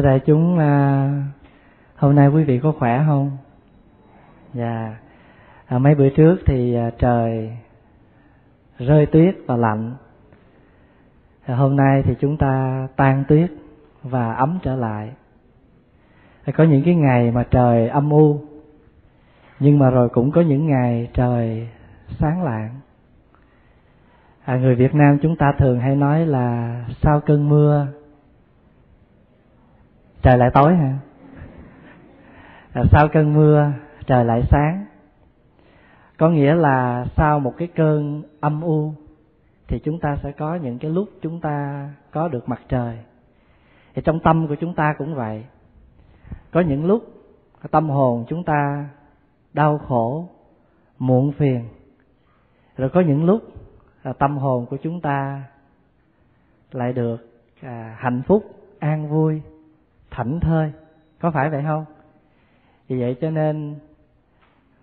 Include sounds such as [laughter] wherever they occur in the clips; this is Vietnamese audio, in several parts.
thưa đại chúng à, hôm nay quý vị có khỏe không? Dạ. À, mấy bữa trước thì à, trời rơi tuyết và lạnh. À, hôm nay thì chúng ta tan tuyết và ấm trở lại. À, có những cái ngày mà trời âm u nhưng mà rồi cũng có những ngày trời sáng lạng. À, người Việt Nam chúng ta thường hay nói là sau cơn mưa trời lại tối hả? À, sau cơn mưa trời lại sáng. Có nghĩa là sau một cái cơn âm u thì chúng ta sẽ có những cái lúc chúng ta có được mặt trời. Thì trong tâm của chúng ta cũng vậy. Có những lúc tâm hồn chúng ta đau khổ muộn phiền. Rồi có những lúc là tâm hồn của chúng ta lại được à, hạnh phúc an vui thảnh thơi. Có phải vậy không? Vì vậy cho nên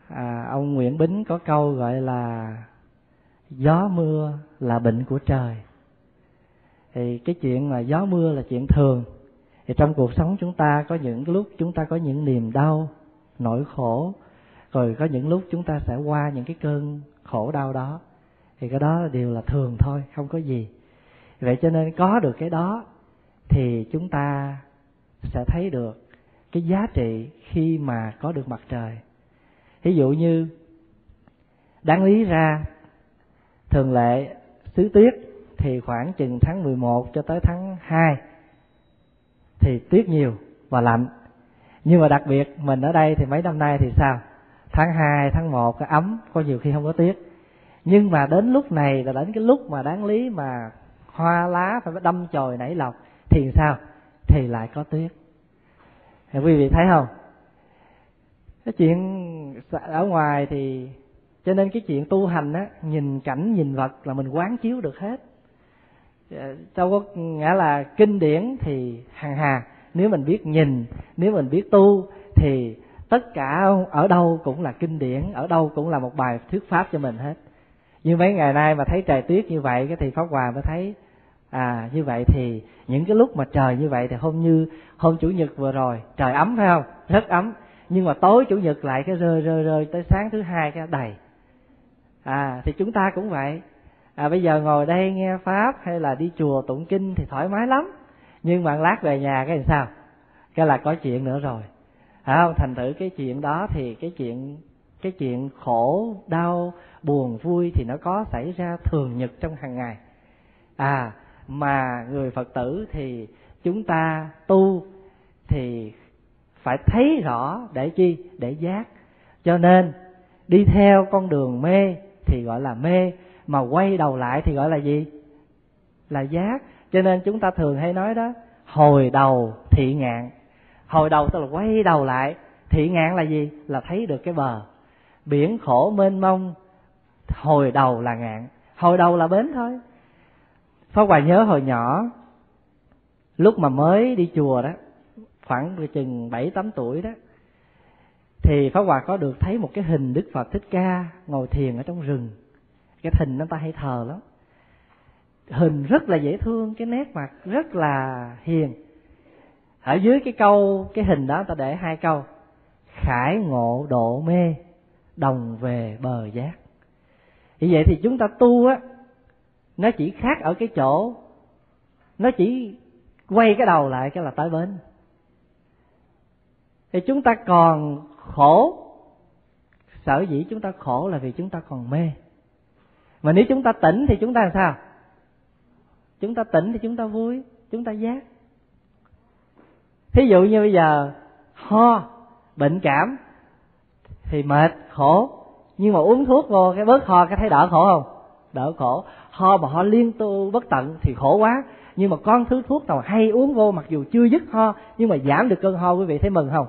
à, ông nguyễn bính có câu gọi là gió mưa là bệnh của trời thì cái chuyện mà gió mưa là chuyện thường. Thì trong cuộc sống chúng ta có những lúc chúng ta có những niềm đau nỗi khổ rồi có những lúc chúng ta sẽ qua những cái cơn khổ đau đó. Thì cái đó là điều là thường thôi không có gì. Vậy cho nên có được cái đó thì chúng ta sẽ thấy được cái giá trị khi mà có được mặt trời. Ví dụ như đáng lý ra thường lệ xứ tuyết thì khoảng chừng tháng 11 cho tới tháng 2 thì tuyết nhiều và lạnh. Nhưng mà đặc biệt mình ở đây thì mấy năm nay thì sao? Tháng 2, tháng 1 cái ấm có nhiều khi không có tuyết nhưng mà đến lúc này là đến cái lúc mà đáng lý mà hoa lá phải đâm chồi nảy lọc thì sao? Thì lại có tuyết. Thì quý vị thấy không? Cái chuyện ở ngoài thì, cho nên cái chuyện tu hành á, nhìn cảnh, nhìn vật là mình quán chiếu được hết. Dạ, đâu có nghĩa là kinh điển thì hằng hà. Nếu mình biết nhìn, nếu mình biết tu thì tất cả ở đâu cũng là kinh điển, ở đâu cũng là một bài thuyết pháp cho mình hết. Như mấy ngày nay mà thấy trời tuyết như vậy, cái thì pháp hòa mới thấy à như vậy thì những cái lúc mà trời như vậy thì hôm như, hôm chủ nhật vừa rồi, trời ấm phải không? Rất ấm. Nhưng mà tối chủ nhật lại cái rơi rơi rơi tới sáng thứ hai cái đầy. À thì chúng ta cũng vậy. À bây giờ ngồi đây nghe pháp hay là đi chùa tụng kinh thì thoải mái lắm. Nhưng mà lát về nhà cái làm sao? Cái là có chuyện nữa rồi. Phải không? Thành thử cái chuyện đó thì cái chuyện cái chuyện khổ, đau, buồn, vui thì nó có xảy ra thường nhật trong hàng ngày. À mà người phật tử thì chúng ta tu thì phải thấy rõ để chi? Để giác. Cho nên, đi theo con đường mê thì gọi là mê, mà quay đầu lại thì gọi là gì? Là giác. Cho nên chúng ta thường hay nói đó, hồi đầu thị ngạn. Hồi đầu tức là quay đầu lại. Thị ngạn là gì? Là thấy được cái bờ. Biển khổ mênh mông, hồi đầu là ngạn. Hồi đầu là bến thôi. Pháp Hòa nhớ hồi nhỏ, lúc mà mới đi chùa đó, khoảng chừng bảy, tám tuổi đó, thì Pháp Hòa có được thấy một cái hình Đức Phật Thích Ca ngồi thiền ở trong rừng. Cái hình nó ta hay thờ lắm. Hình rất là dễ thương, cái nét mặt rất là hiền. Ở dưới cái câu, cái hình đó ta để hai câu. Khải ngộ độ mê, đồng về bờ giác. Như vậy thì chúng ta tu á nó chỉ khác ở cái chỗ, nó chỉ quay cái đầu lại cái là tới bến. Thì chúng ta còn khổ, sở dĩ chúng ta khổ là vì chúng ta còn mê. Mà nếu chúng ta tỉnh thì chúng ta làm sao? Chúng ta tỉnh thì chúng ta vui, chúng ta giác. Thí dụ như bây giờ, ho, bệnh cảm thì mệt, khổ. Nhưng mà uống thuốc vô, cái bớt ho, cái thấy đỡ khổ không? Đỡ khổ. Ho mà ho liên tu bất tận thì khổ quá. Nhưng mà con thứ thuốc nào hay uống vô, mặc dù chưa dứt ho, nhưng mà giảm được cơn ho, quý vị thấy mừng không?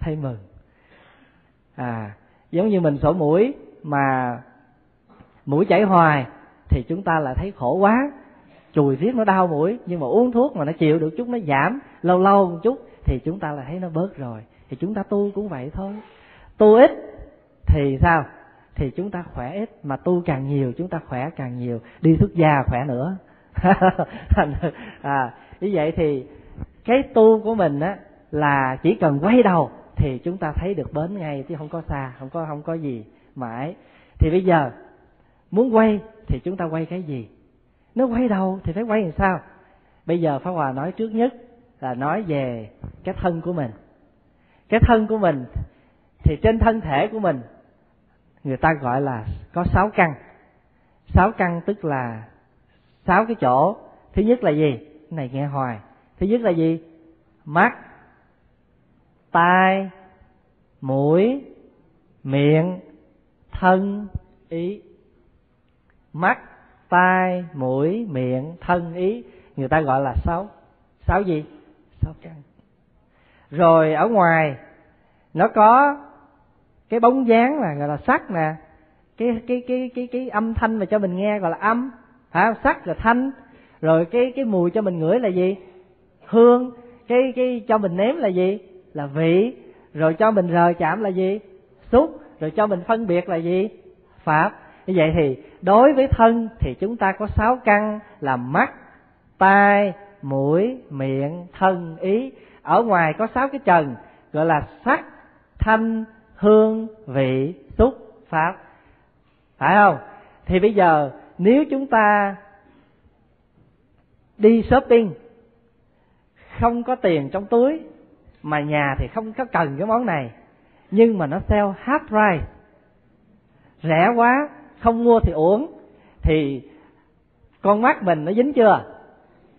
Thấy mừng. À giống như mình sổ mũi mà mũi chảy hoài thì chúng ta lại thấy khổ quá. Chùi riết nó đau mũi, nhưng mà uống thuốc mà nó chịu được chút, nó giảm lâu lâu một chút thì chúng ta lại thấy nó bớt rồi. Thì chúng ta tu cũng vậy thôi. Tu ít thì sao? Thì chúng ta khỏe ít. Mà tu càng nhiều, chúng ta khỏe càng nhiều. Đi xuất gia khỏe nữa. [laughs] À như vậy thì cái tu của mình á, là chỉ cần quay đầu thì chúng ta thấy được bến ngay, chứ không có xa, không có không có gì mãi. Thì bây giờ, muốn quay thì chúng ta quay cái gì? Nếu quay đầu thì phải quay làm sao? Bây giờ pháp hòa nói trước nhất là nói về cái thân của mình. Cái thân của mình thì trên thân thể của mình người ta gọi là có sáu căn. Sáu căn tức là sáu cái chỗ. Thứ nhất là gì? Này nghe hoài. Thứ nhất là gì? Mắt, tai, mũi, miệng, thân, ý. Mắt, tai, mũi, miệng, thân, ý. Người ta gọi là sáu. Sáu gì? Sáu căn. Rồi ở ngoài, nó có cái bóng dáng là gọi là sắc nè. Cái cái cái cái cái âm thanh mà cho mình nghe gọi là âm. Hả? Sắc là thanh. Rồi cái cái mùi cho mình ngửi là gì? Hương. Cái cái cho mình nếm là gì? Là vị. Rồi cho mình rờ chạm là gì? Xúc. Rồi cho mình phân biệt là gì? Pháp. Như vậy thì đối với thân thì chúng ta có sáu căn là mắt, tai, mũi, miệng, thân, ý. Ở ngoài có sáu cái trần gọi là sắc, thanh hương vị xúc pháp phải không? Thì bây giờ, nếu chúng ta đi shopping, không có tiền trong túi, mà nhà thì không có cần cái món này, nhưng mà nó sale half price, rẻ quá, không mua thì uống thì con mắt mình nó dính chưa?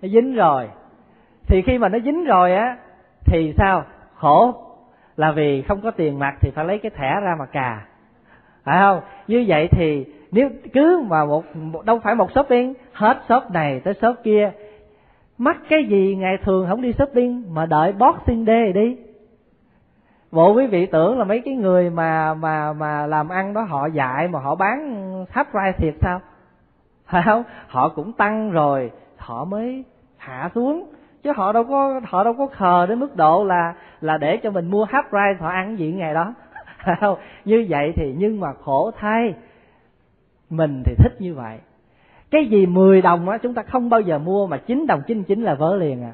Nó dính rồi. Thì khi mà nó dính rồi á, thì sao? Khổ là vì không có tiền mặt thì phải lấy cái thẻ ra mà cà. Phải không? Như vậy thì nếu cứ mà một đâu phải một shopping hết shop này tới shop kia, mắc cái gì ngày thường không đi shopping mà đợi boxing day đi. Bộ quý vị tưởng là mấy cái người mà mà mà làm ăn đó họ dạy mà họ bán hấp price thiệt sao? Phải không? Họ cũng tăng rồi, họ mới hạ xuống chứ họ đâu có, họ đâu có khờ đến mức độ là là để cho mình mua half price họ ăn gì ngày đó. Không [laughs] như vậy thì nhưng mà khổ thay, mình thì thích như vậy. Cái gì 10 đồng á, chúng ta không bao giờ mua mà 9 đồng 99 là vỡ liền à.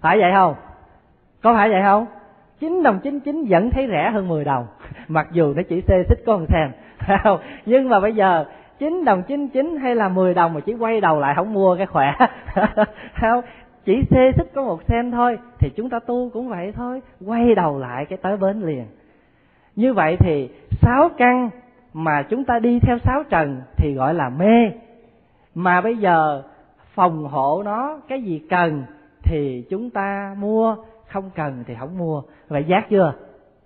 Phải vậy không? Có phải vậy không? 9 đồng 99 vẫn thấy rẻ hơn 10 đồng. [laughs] Mặc dù nó chỉ xê xích có một sen [laughs] không nhưng mà bây giờ 9 đồng 99 hay là 10 đồng mà chỉ quay đầu lại không mua cái khỏe. Không? Chỉ xê xích có một sen thôi, thì chúng ta tu cũng vậy thôi, quay đầu lại cái tới bến liền. Như vậy thì sáu căn mà chúng ta đi theo sáu trần thì gọi là mê. Mà bây giờ phòng hộ nó cái gì cần thì chúng ta mua, không cần thì không mua. Vậy giác chưa?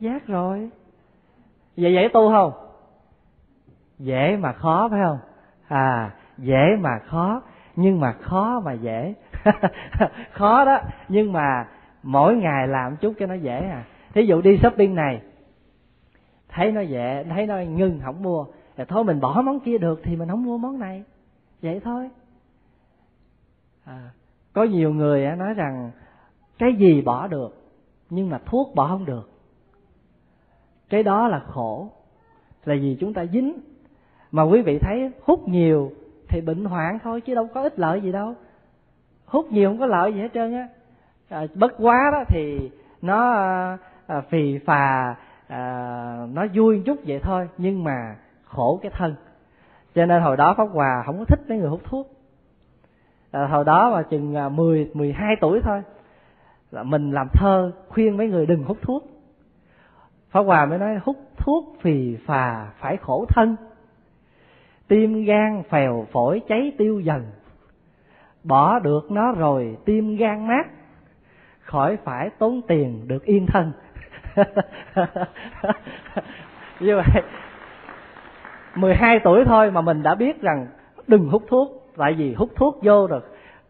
Giác rồi. Vậy dễ tu không? Dễ mà khó, phải không? À dễ mà khó, nhưng mà khó mà dễ. [laughs] khó đó. Nhưng mà mỗi ngày làm chút cho nó dễ à. Thí dụ đi shopping này thấy nó dễ thấy nó ngưng không mua thì thôi mình bỏ món kia được thì mình không mua món này. Vậy thôi. À, có nhiều người nói rằng cái gì bỏ được nhưng mà thuốc bỏ không được. Cái đó là khổ. Là vì chúng ta dính. Mà quý vị thấy hút nhiều thì bệnh hoạn thôi chứ đâu có ích lợi gì đâu hút nhiều không có lợi gì hết trơn á. À, bất quá đó thì nó à, phì phà à, nó vui chút vậy thôi nhưng mà khổ cái thân. Cho nên hồi đó pháp hòa không có thích mấy người hút thuốc. À, hồi đó mà chừng à, mười mười hai tuổi thôi là mình làm thơ khuyên mấy người đừng hút thuốc. Pháp hòa mới nói hút thuốc phì phà phải khổ thân. Tim gan phèo phổi cháy tiêu dần bỏ được nó rồi, tim gan mát, khỏi phải tốn tiền được yên thân. [laughs] Như vậy 12 tuổi thôi mà mình đã biết rằng đừng hút thuốc, tại vì hút thuốc vô rồi,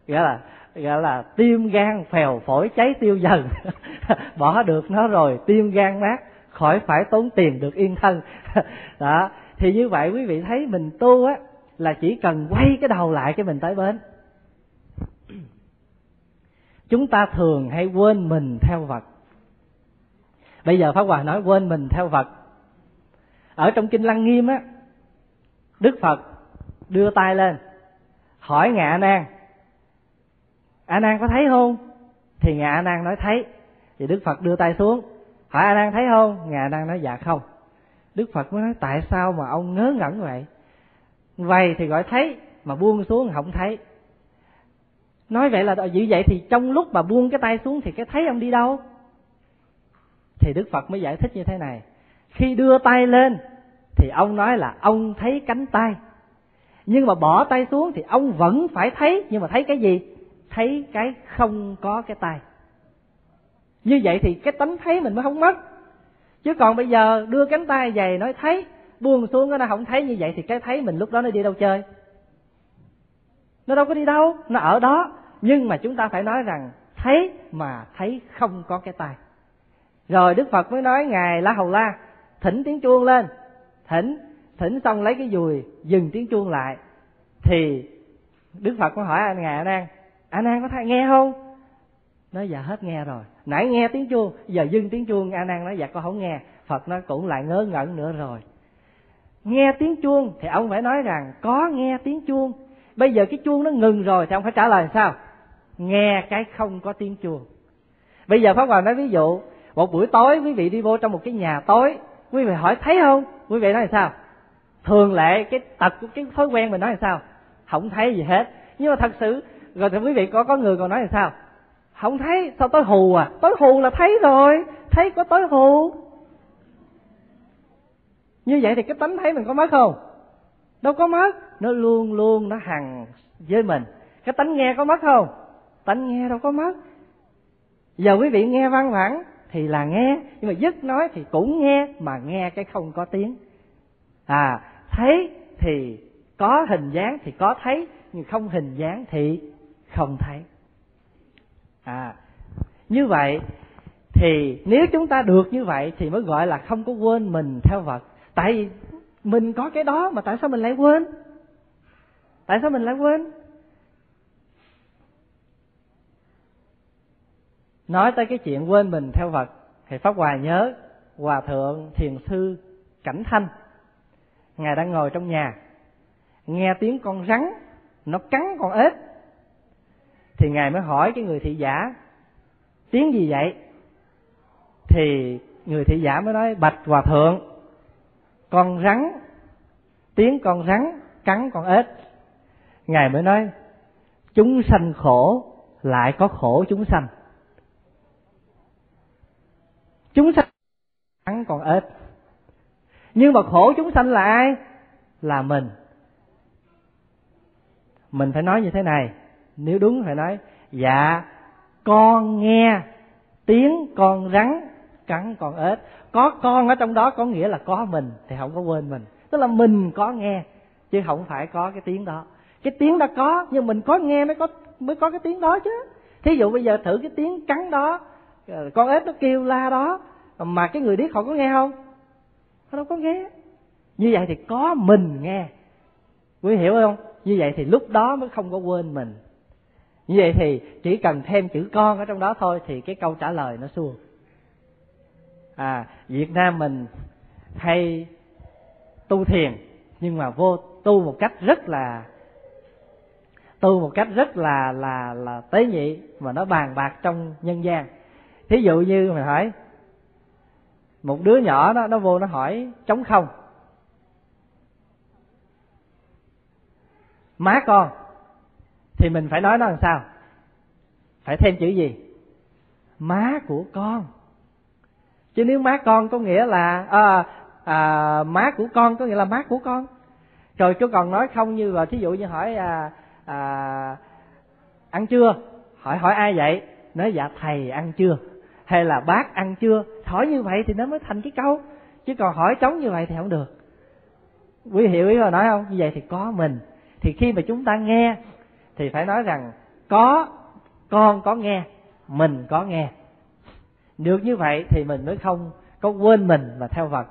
nghĩa là gọi là tim gan phèo phổi cháy tiêu dần. [laughs] Bỏ được nó rồi, tim gan mát, khỏi phải tốn tiền được yên thân. [laughs] Đó, thì như vậy quý vị thấy mình tu á, là chỉ cần quay cái đầu lại cái mình tới bến chúng ta thường hay quên mình theo vật. Bây giờ pháp hòa nói quên mình theo vật. Ở trong kinh lăng nghiêm á, đức phật đưa tay lên, hỏi ngạ nan, a nan có thấy không? Thì ngạ a nan nói, thấy. Thì đức phật đưa tay xuống, hỏi a nan thấy không? Ngạ a nan nói dạ không. Đức phật mới nói, tại sao mà ông ngớ ngẩn vậy? Vậy thì gọi thấy, mà buông xuống không thấy nói vậy là như vậy thì trong lúc mà buông cái tay xuống thì cái thấy ông đi đâu? Thì đức phật mới giải thích như thế này. Khi đưa tay lên thì ông nói là ông thấy cánh tay. Nhưng mà bỏ tay xuống thì ông vẫn phải thấy. Nhưng mà thấy cái gì? Thấy cái không có cái tay. Như vậy thì cái tánh thấy mình mới không mất. Chứ còn bây giờ đưa cánh tay về nói thấy, buông xuống nó không thấy như vậy thì cái thấy mình lúc đó nó đi đâu chơi? Nó đâu có đi đâu, nó ở đó. Nhưng mà chúng ta phải nói rằng, thấy mà thấy không có cái tai. Rồi đức phật mới nói, ngài la hầu la, thỉnh tiếng chuông lên. Thỉnh thỉnh xong lấy cái dùi, dừng tiếng chuông lại. Thì đức phật có hỏi anh ngài a nan a nan có thấy, nghe không? Nói dạ hết nghe rồi. Nãy nghe tiếng chuông, giờ dừng tiếng chuông. A nan nói dạ con không nghe. Phật nó cũng lại ngớ ngẩn nữa rồi. Nghe tiếng chuông thì ông phải nói rằng, có nghe tiếng chuông bây giờ cái chuông nó ngừng rồi thì ông phải trả lời sao? Nghe cái không có tiếng chuông. Bây giờ pháp hòa nói ví dụ, một buổi tối quý vị đi vô trong một cái nhà tối, quý vị hỏi thấy không? Quý vị nói là sao? Thường lệ cái tật của cái thói quen mình nói là sao? Không thấy gì hết. Nhưng mà thật sự, rồi thì quý vị có có người còn nói là sao? Không thấy, sao tối hù à? Tối hù là thấy rồi. Thấy có tối hù. Như vậy thì cái tánh thấy mình có mất không? Đâu có mất. Nó luôn luôn nó hằng với mình. Cái tánh nghe có mất không? Tánh nghe đâu có mất. Giờ quý vị nghe văn vẳng thì là nghe. Nhưng mà dứt nói thì cũng nghe, mà nghe cái không có tiếng. À thấy thì có hình dáng thì có thấy, nhưng không hình dáng thì không thấy. À như vậy thì nếu chúng ta được như vậy thì mới gọi là không có quên mình theo vật tại vì mình có cái đó mà tại sao mình lại quên? Tại sao mình lại quên? Nói tới cái chuyện quên mình theo Phật, thì pháp hòa nhớ hòa thượng thiền sư cảnh thanh. Ngài đang ngồi trong nhà, nghe tiếng con rắn, nó cắn con ếch. Thì ngài mới hỏi cái người thị giả, tiếng gì vậy? Thì người thị giả mới nói, bạch hòa thượng con rắn, tiếng con rắn cắn con ếch. Ngài mới nói, chúng sanh khổ, lại có khổ chúng sanh. Chúng sanh cắn con ếch. Nhưng mà khổ chúng sanh là ai? Là mình. Mình phải nói như thế này, nếu đúng phải nói dạ con nghe tiếng con rắn cắn con ếch. Có con ở trong đó có nghĩa là có mình, thì không có quên mình. Tức là mình có nghe, chứ không phải có cái tiếng đó. Cái tiếng đó có, nhưng mình có nghe mới có mới có cái tiếng đó chứ. Thí dụ bây giờ thử cái tiếng cắn đó ờ, con ếch nó kêu la đó, mà cái người điếc họ có nghe không? Họ đâu có nghe. Như vậy thì có mình nghe. Quý hiểu không? Như vậy thì lúc đó mới không có quên mình. Như vậy thì chỉ cần thêm chữ con ở trong đó thôi, thì cái câu trả lời nó suông à việt nam mình hay tu thiền, nhưng mà vô tu một cách rất là, tu một cách rất là là là tế nhị mà nó bàn bạc trong nhân gian. Thí dụ như mình hỏi, một đứa nhỏ đó, nó vô nó hỏi, trống không? Má con. Thì mình phải nói nó làm sao? Phải thêm chữ gì? Má của con chứ nếu má con có nghĩa là à, à, má của con có nghĩa là má của con. Rồi chú còn nói không như là thí dụ như hỏi à, à, ăn chưa hỏi hỏi ai vậy? Nói dạ thầy ăn chưa hay là bác ăn chưa hỏi như vậy thì nó mới thành cái câu. Chứ còn hỏi trống như vậy thì không được. Quý hiểu ý mà nói không? Như vậy thì có mình. Thì khi mà chúng ta nghe thì phải nói rằng có con có nghe mình có nghe được như vậy thì mình mới không có quên mình mà theo vật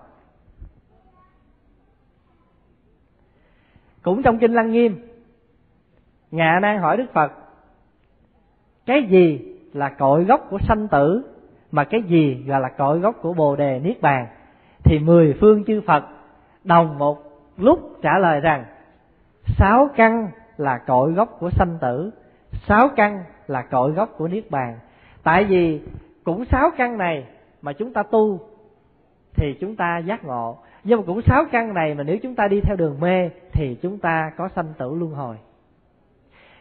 cũng trong kinh lăng nghiêm ngạ nan hỏi đức phật, cái gì là cội gốc của sanh tử mà cái gì gọi là cội gốc của bồ đề niết bàn? Thì mười phương chư phật đồng một lúc trả lời rằng, sáu căn là cội gốc của sanh tử, sáu căn là cội gốc của niết bàn. Tại vì cũng sáu căn này mà chúng ta tu thì chúng ta giác ngộ. Nhưng mà cũng sáu căn này mà nếu chúng ta đi theo đường mê thì chúng ta có sanh tử luân hồi.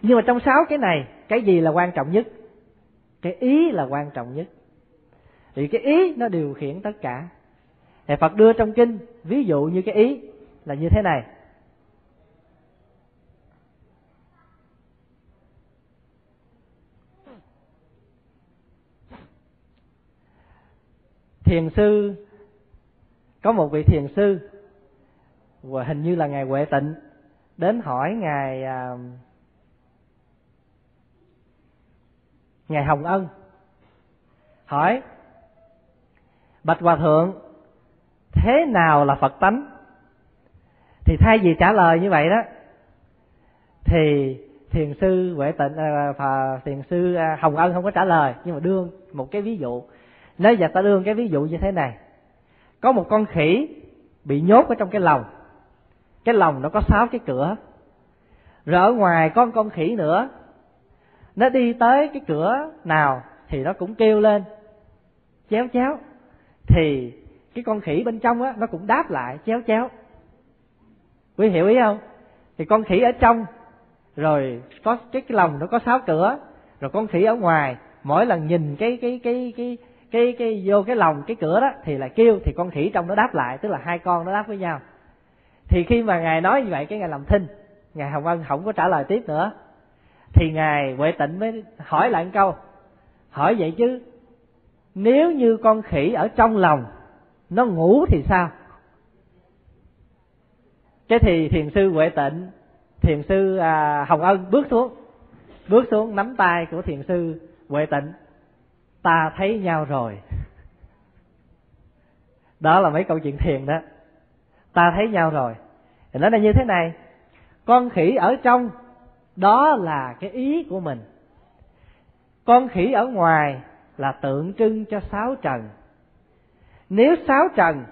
Nhưng mà trong sáu cái này, cái gì là quan trọng nhất? Cái ý là quan trọng nhất. Vì cái ý nó điều khiển tất cả. Thì phật đưa trong kinh, ví dụ như cái ý là như thế này. Thiền sư có một vị thiền sư và hình như là ngài huệ tịnh đến hỏi ngài à, ngài hồng ân hỏi bạch hòa thượng thế nào là phật tánh? Thì thay vì trả lời như vậy đó thì thiền sư huệ tịnh à, à thiền sư à, hồng ân không có trả lời nhưng mà đưa một cái ví dụ nếu giờ ta đưa cái ví dụ như thế này, có một con khỉ bị nhốt ở trong cái lồng. Cái lồng nó có sáu cái cửa. Rồi ở ngoài có một con khỉ nữa. Nó đi tới cái cửa nào thì nó cũng kêu lên, chéo chéo. Thì cái con khỉ bên trong á, nó cũng đáp lại, chéo chéo. Quý hiểu ý không? Thì con khỉ ở trong, rồi có cái cái lồng nó có sáu cửa. Rồi con khỉ ở ngoài, mỗi lần nhìn cái cái cái cái cái cái vô cái lòng cái cửa đó thì lại kêu thì con khỉ trong nó đáp lại tức là hai con nó đáp với nhau. Thì khi mà ngài nói như vậy cái ngài làm thinh. Ngài hồng ân không có trả lời tiếp nữa. Thì ngài huệ tịnh mới hỏi lại một câu. Hỏi vậy chứ nếu như con khỉ ở trong lòng nó ngủ thì sao? Cái thì thiền sư huệ tịnh thiền sư à, hồng ân bước xuống bước xuống nắm tay của thiền sư huệ tịnh ta thấy nhau rồi. Đó là mấy câu chuyện thiền đó. Ta thấy nhau rồi. Thì nó là như thế này. Con khỉ ở trong, đó là cái ý của mình. Con khỉ ở ngoài là tượng trưng cho sáu trần. Nếu sáu trần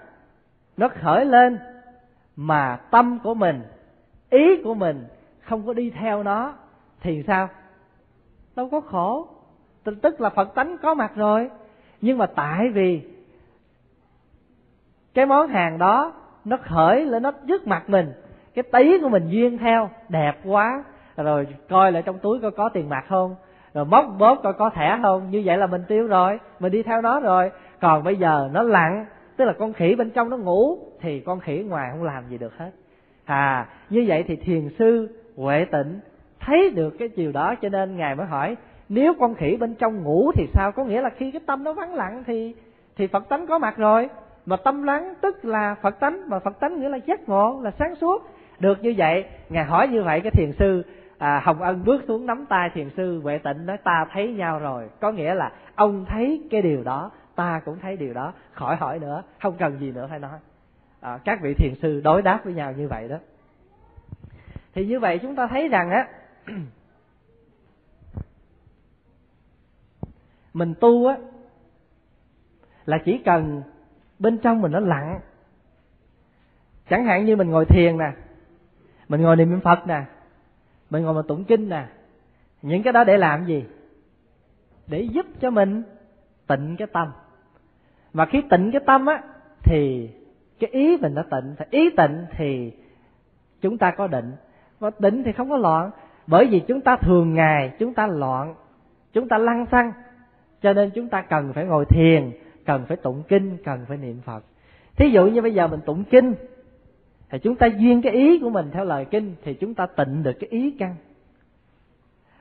nó khởi lên mà tâm của mình, ý của mình không có đi theo nó, thì sao? Đâu có khổ tức là phật tánh có mặt rồi. Nhưng mà tại vì cái món hàng đó nó khởi lên, nó trước mặt mình, cái tí của mình duyên theo, đẹp quá. Rồi coi lại trong túi coi có tiền mặt không, rồi móc bóp coi có thẻ không. Như vậy là mình tiêu rồi, mình đi theo nó rồi. Còn bây giờ nó lặng, tức là con khỉ bên trong nó ngủ, thì con khỉ ngoài không làm gì được hết. À như vậy thì thiền sư huệ tịnh thấy được cái chiều đó cho nên ngài mới hỏi nếu con khỉ bên trong ngủ thì sao? Có nghĩa là khi cái tâm nó vắng lặng thì thì phật tánh có mặt rồi. Mà tâm lắng tức là phật tánh mà phật tánh nghĩa là giác ngộ là sáng suốt. Được như vậy ngài hỏi như vậy cái thiền sư à, hồng ân bước xuống nắm tay thiền sư huệ tịnh nói ta thấy nhau rồi. Có nghĩa là ông thấy cái điều đó ta cũng thấy điều đó. Khỏi hỏi nữa không cần gì nữa phải nói. À, các vị thiền sư đối đáp với nhau như vậy đó. Thì như vậy chúng ta thấy rằng á [clears throat] mình tu á, là chỉ cần bên trong mình nó lặng. Chẳng hạn như mình ngồi thiền nè, mình ngồi niệm phật nè, mình ngồi mà tụng kinh nè, những cái đó để làm gì? Để giúp cho mình tịnh cái tâm. Mà khi tịnh cái tâm á, thì cái ý mình nó tịnh. Phải ý tịnh thì chúng ta có định. Và định thì không có loạn. Bởi vì chúng ta thường ngày chúng ta loạn, chúng ta lăng xăng cho nên chúng ta cần phải ngồi thiền, cần phải tụng kinh, cần phải niệm phật. Thí dụ như bây giờ mình tụng kinh, thì chúng ta duyên cái ý của mình theo lời kinh, thì chúng ta tịnh được cái ý căn.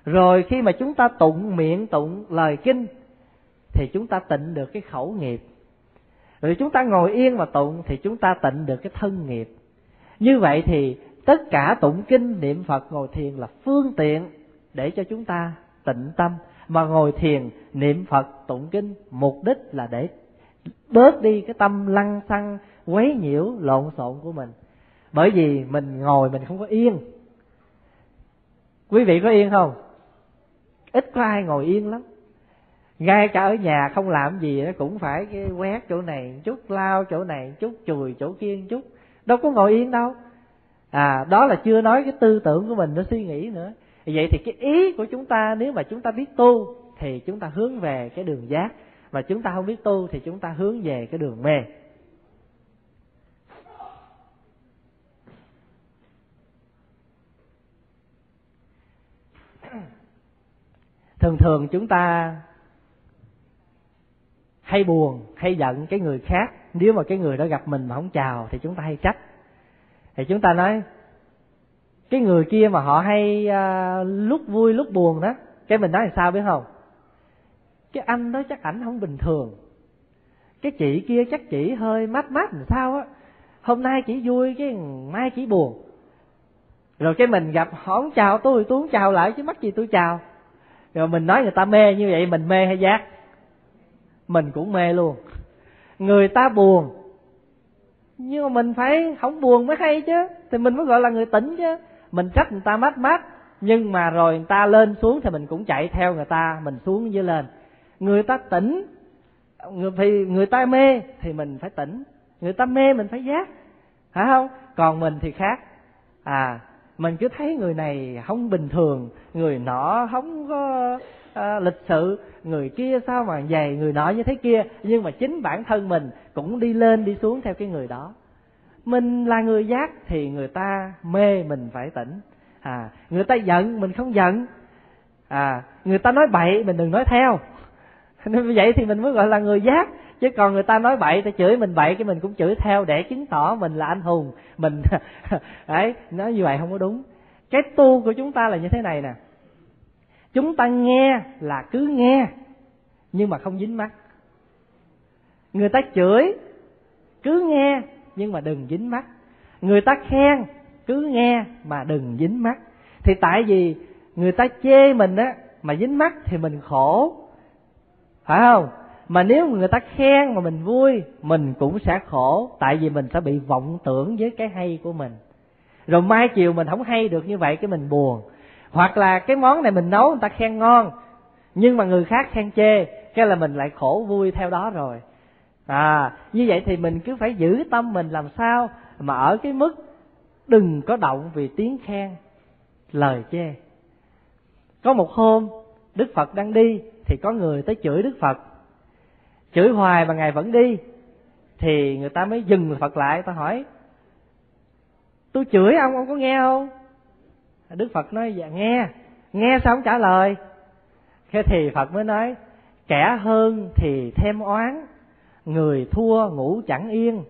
Rồi khi mà chúng ta tụng miệng, tụng lời kinh, thì chúng ta tịnh được cái khẩu nghiệp. Rồi chúng ta ngồi yên mà tụng, thì chúng ta tịnh được cái thân nghiệp. Như vậy thì tất cả tụng kinh, niệm phật, ngồi thiền là phương tiện để cho chúng ta tịnh tâm mà ngồi thiền, niệm phật, tụng kinh, mục đích là để bớt đi cái tâm lăng xăng, quấy nhiễu lộn xộn của mình. Bởi vì mình ngồi mình không có yên. Quý vị có yên không? Ít có ai ngồi yên lắm. Ngay cả ở nhà không làm gì nó cũng phải cái quét chỗ này chút, lao chỗ này chút, chùi chỗ kia chút. Đâu có ngồi yên đâu. À đó là chưa nói cái tư tưởng của mình, nó suy nghĩ nữa vậy thì cái ý của chúng ta, nếu mà chúng ta biết tu, thì chúng ta hướng về cái đường giác. Và chúng ta không biết tu, thì chúng ta hướng về cái đường mê. [clears throat] Thường thường chúng ta hay buồn, hay giận cái người khác. Nếu mà cái người đó gặp mình mà không chào, thì chúng ta hay trách. Thì chúng ta nói cái người kia mà họ hay à, lúc vui lúc buồn đó cái mình nói là sao biết không? Cái anh đó chắc ảnh không bình thường. Cái chị kia chắc chị hơi mát mát làm sao á. Hôm nay chỉ vui cái mai chỉ buồn. Rồi cái mình gặp họ không chào tôi tôi không chào lại chứ mắc gì tôi chào? Rồi mình nói người ta mê như vậy mình mê hay giác? Mình cũng mê luôn. Người ta buồn nhưng mà mình phải không buồn mới hay chứ. Thì mình mới gọi là người tỉnh chứ mình trách người ta mát mát nhưng mà rồi người ta lên xuống thì mình cũng chạy theo người ta mình xuống dưới lên. Người ta tỉnh người thì người ta mê thì mình phải tỉnh. Người ta mê mình phải giác phải không? Còn mình thì khác. À mình cứ thấy người này không bình thường người nọ không có à, lịch sự người kia sao mà dày người nọ như thế kia. Nhưng mà chính bản thân mình cũng đi lên đi xuống theo cái người đó mình là người giác thì người ta mê mình phải tỉnh. À người ta giận mình không giận. À người ta nói bậy mình đừng nói theo. [laughs] Nên vậy thì mình mới gọi là người giác. Chứ còn người ta nói bậy, ta chửi mình bậy cái mình cũng chửi theo để chứng tỏ mình là anh hùng. Mình [laughs] đấy, nói như vậy không có đúng. Cái tu của chúng ta là như thế này nè. Chúng ta nghe là cứ nghe, nhưng mà không dính mắt. Người ta chửi, cứ nghe nhưng mà đừng dính mắt. Người ta khen, cứ nghe mà đừng dính mắt. Thì tại vì người ta chê mình á, mà dính mắt thì mình khổ. Phải không? Mà nếu người ta khen mà mình vui, mình cũng sẽ khổ. Tại vì mình sẽ bị vọng tưởng với cái hay của mình. Rồi mai chiều mình không hay được như vậy cái mình buồn. Hoặc là cái món này mình nấu, người ta khen ngon, nhưng mà người khác khen chê, cái là mình lại khổ vui theo đó rồi à như vậy thì mình cứ phải giữ tâm mình làm sao mà ở cái mức đừng có động vì tiếng khen, lời chê. Có một hôm, đức phật đang đi thì có người tới chửi đức phật. Chửi hoài mà ngài vẫn đi, thì người ta mới dừng phật lại, ta hỏi, tôi chửi ông ông có nghe không? Đức phật nói dạ nghe. Nghe sao không trả lời? Thế thì phật mới nói, kẻ hơn thì thêm oán người thua ngủ chẳng yên,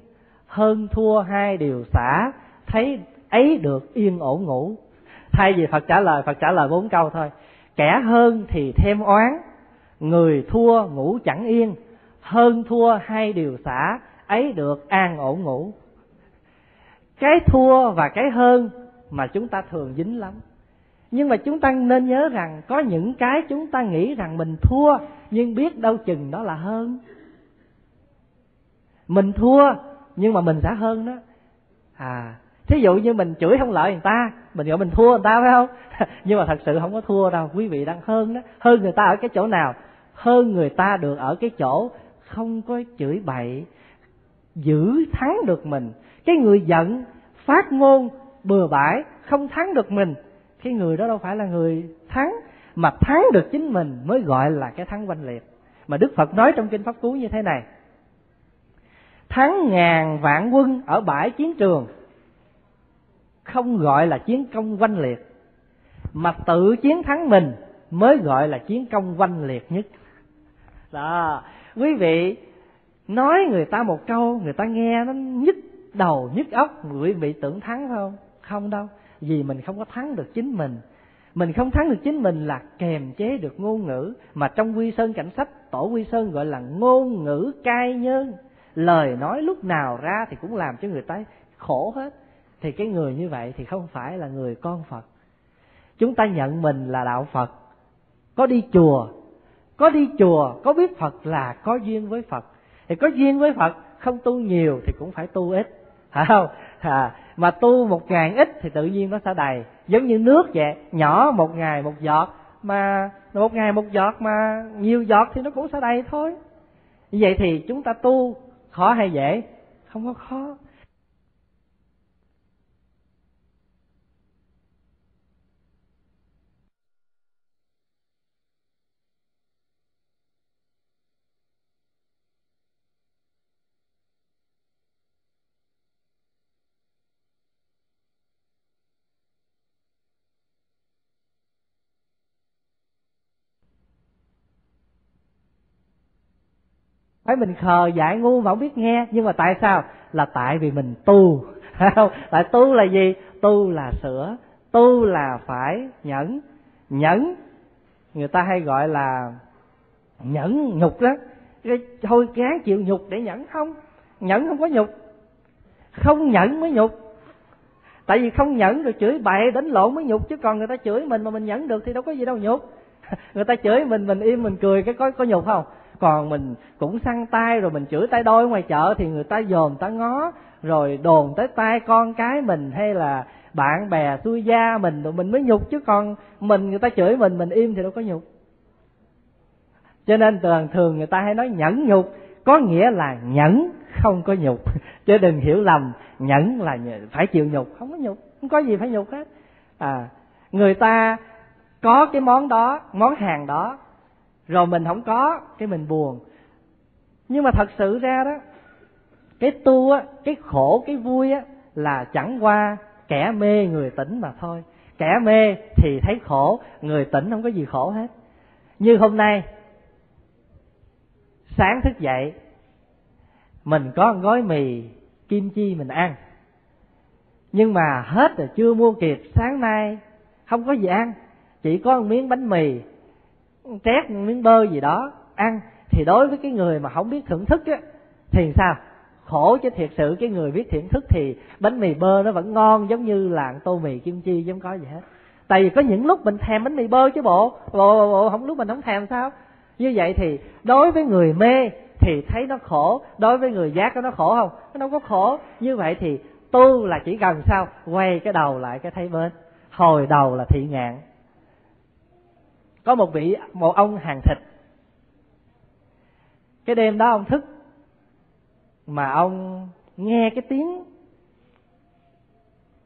hơn thua hai điều xả, thấy ấy được yên ổn ngủ. Thay vì phật trả lời, phật trả lời bốn câu thôi. Kẻ hơn thì thêm oán, người thua ngủ chẳng yên, hơn thua hai điều xả, ấy được an ổn ngủ. Cái thua và cái hơn mà chúng ta thường dính lắm. Nhưng mà chúng ta nên nhớ rằng có những cái chúng ta nghĩ rằng mình thua, nhưng biết đâu chừng đó là hơn mình thua, nhưng mà mình sẽ hơn đó. À thí dụ như mình chửi không lợi người ta, mình gọi mình thua người ta, phải không? [laughs] Nhưng mà thật sự không có thua đâu, quý vị đang hơn đó. Hơn người ta ở cái chỗ nào? Hơn người ta được ở cái chỗ không có chửi bậy, giữ thắng được mình. Cái người giận, phát ngôn, bừa bãi, không thắng được mình. Cái người đó đâu phải là người thắng, mà thắng được chính mình mới gọi là cái thắng oanh liệt. Mà đức phật nói trong kinh pháp cú như thế này thắng ngàn vạn quân ở bãi chiến trường. Không gọi là chiến công oanh liệt, mà tự chiến thắng mình mới gọi là chiến công oanh liệt nhất. Đó, quý vị, nói người ta một câu, người ta nghe nó nhức đầu, nhức óc, quý vị tưởng thắng phải không? Không đâu, vì mình không có thắng được chính mình. Mình không thắng được chính mình là kềm chế được ngôn ngữ, mà trong quy sơn cảnh sách, tổ quy sơn gọi là ngôn ngữ cai nhân lời nói lúc nào ra thì cũng làm cho người ta khổ hết. Thì cái người như vậy thì không phải là người con phật. Chúng ta nhận mình là đạo phật. Có đi chùa có đi chùa có biết phật là có duyên với phật. Thì có duyên với phật không tu nhiều thì cũng phải tu ít. Phải không? À, mà tu một ngày ít thì tự nhiên nó sẽ đầy. Giống như nước vậy nhỏ một ngày một giọt mà một ngày một giọt mà nhiều giọt thì nó cũng sẽ đầy thôi. Như vậy thì chúng ta tu khó hay dễ? Không có khó. Phải mình khờ dại ngu mà không biết nghe. Nhưng mà tại sao? Là tại vì mình tu. [laughs] Không? Tại tu là gì? Tu là sửa. Tu là phải nhẫn. Nhẫn, người ta hay gọi là nhẫn nhục đó. Thôi, gán chịu nhục để nhẫn không? Nhẫn không có nhục. Không nhẫn mới nhục. Tại vì không nhẫn rồi chửi bậy, đánh lộn mới nhục. Chứ còn người ta chửi mình mà mình nhẫn được thì đâu có gì đâu nhục. [laughs] Người ta chửi mình mình im, mình cười, cái có có nhục không? Còn mình cũng săn tay rồi mình chửi tay đôi ngoài chợ thì người ta dồn ta ngó, rồi đồn tới tay con cái mình hay là bạn bè xuôi gia mình rồi mình mới nhục. Chứ còn mình người ta chửi mình mình im thì đâu có nhục. Cho nên thường thường người ta hay nói nhẫn nhục, có nghĩa là nhẫn không có nhục. [laughs] Chứ đừng hiểu lầm, nhẫn là phải chịu nhục, không có nhục, không có gì phải nhục hết. À người ta có cái món đó, món hàng đó rồi mình không có, cái mình buồn. Nhưng mà thật sự ra đó, cái tu á, cái khổ, cái vui á, là chẳng qua kẻ mê người tỉnh mà thôi. Kẻ mê thì thấy khổ, người tỉnh không có gì khổ hết. Như hôm nay, sáng thức dậy, mình có gói mì kim chi mình ăn. Nhưng mà hết rồi, chưa mua kịp, sáng nay không có gì ăn. Chỉ có một miếng bánh mì trét một miếng bơ gì đó ăn thì đối với cái người mà không biết thưởng thức á thì sao? Khổ chứ thiệt sự cái người biết thưởng thức thì bánh mì bơ nó vẫn ngon giống như là tô mì kim chi giống có gì hết. Tại vì có những lúc mình thèm bánh mì bơ chứ bộ bộ, bộ, bộ không lúc mình không thèm sao? Như vậy thì đối với người mê thì thấy nó khổ đối với người giác nó khổ không? Nó đâu có khổ. Như vậy thì tu là chỉ cần sao? Quay cái đầu lại cái thấy bên. Hồi đầu là thị ngạn có một vị, một ông hàng thịt. Cái đêm đó ông thức, mà ông nghe cái tiếng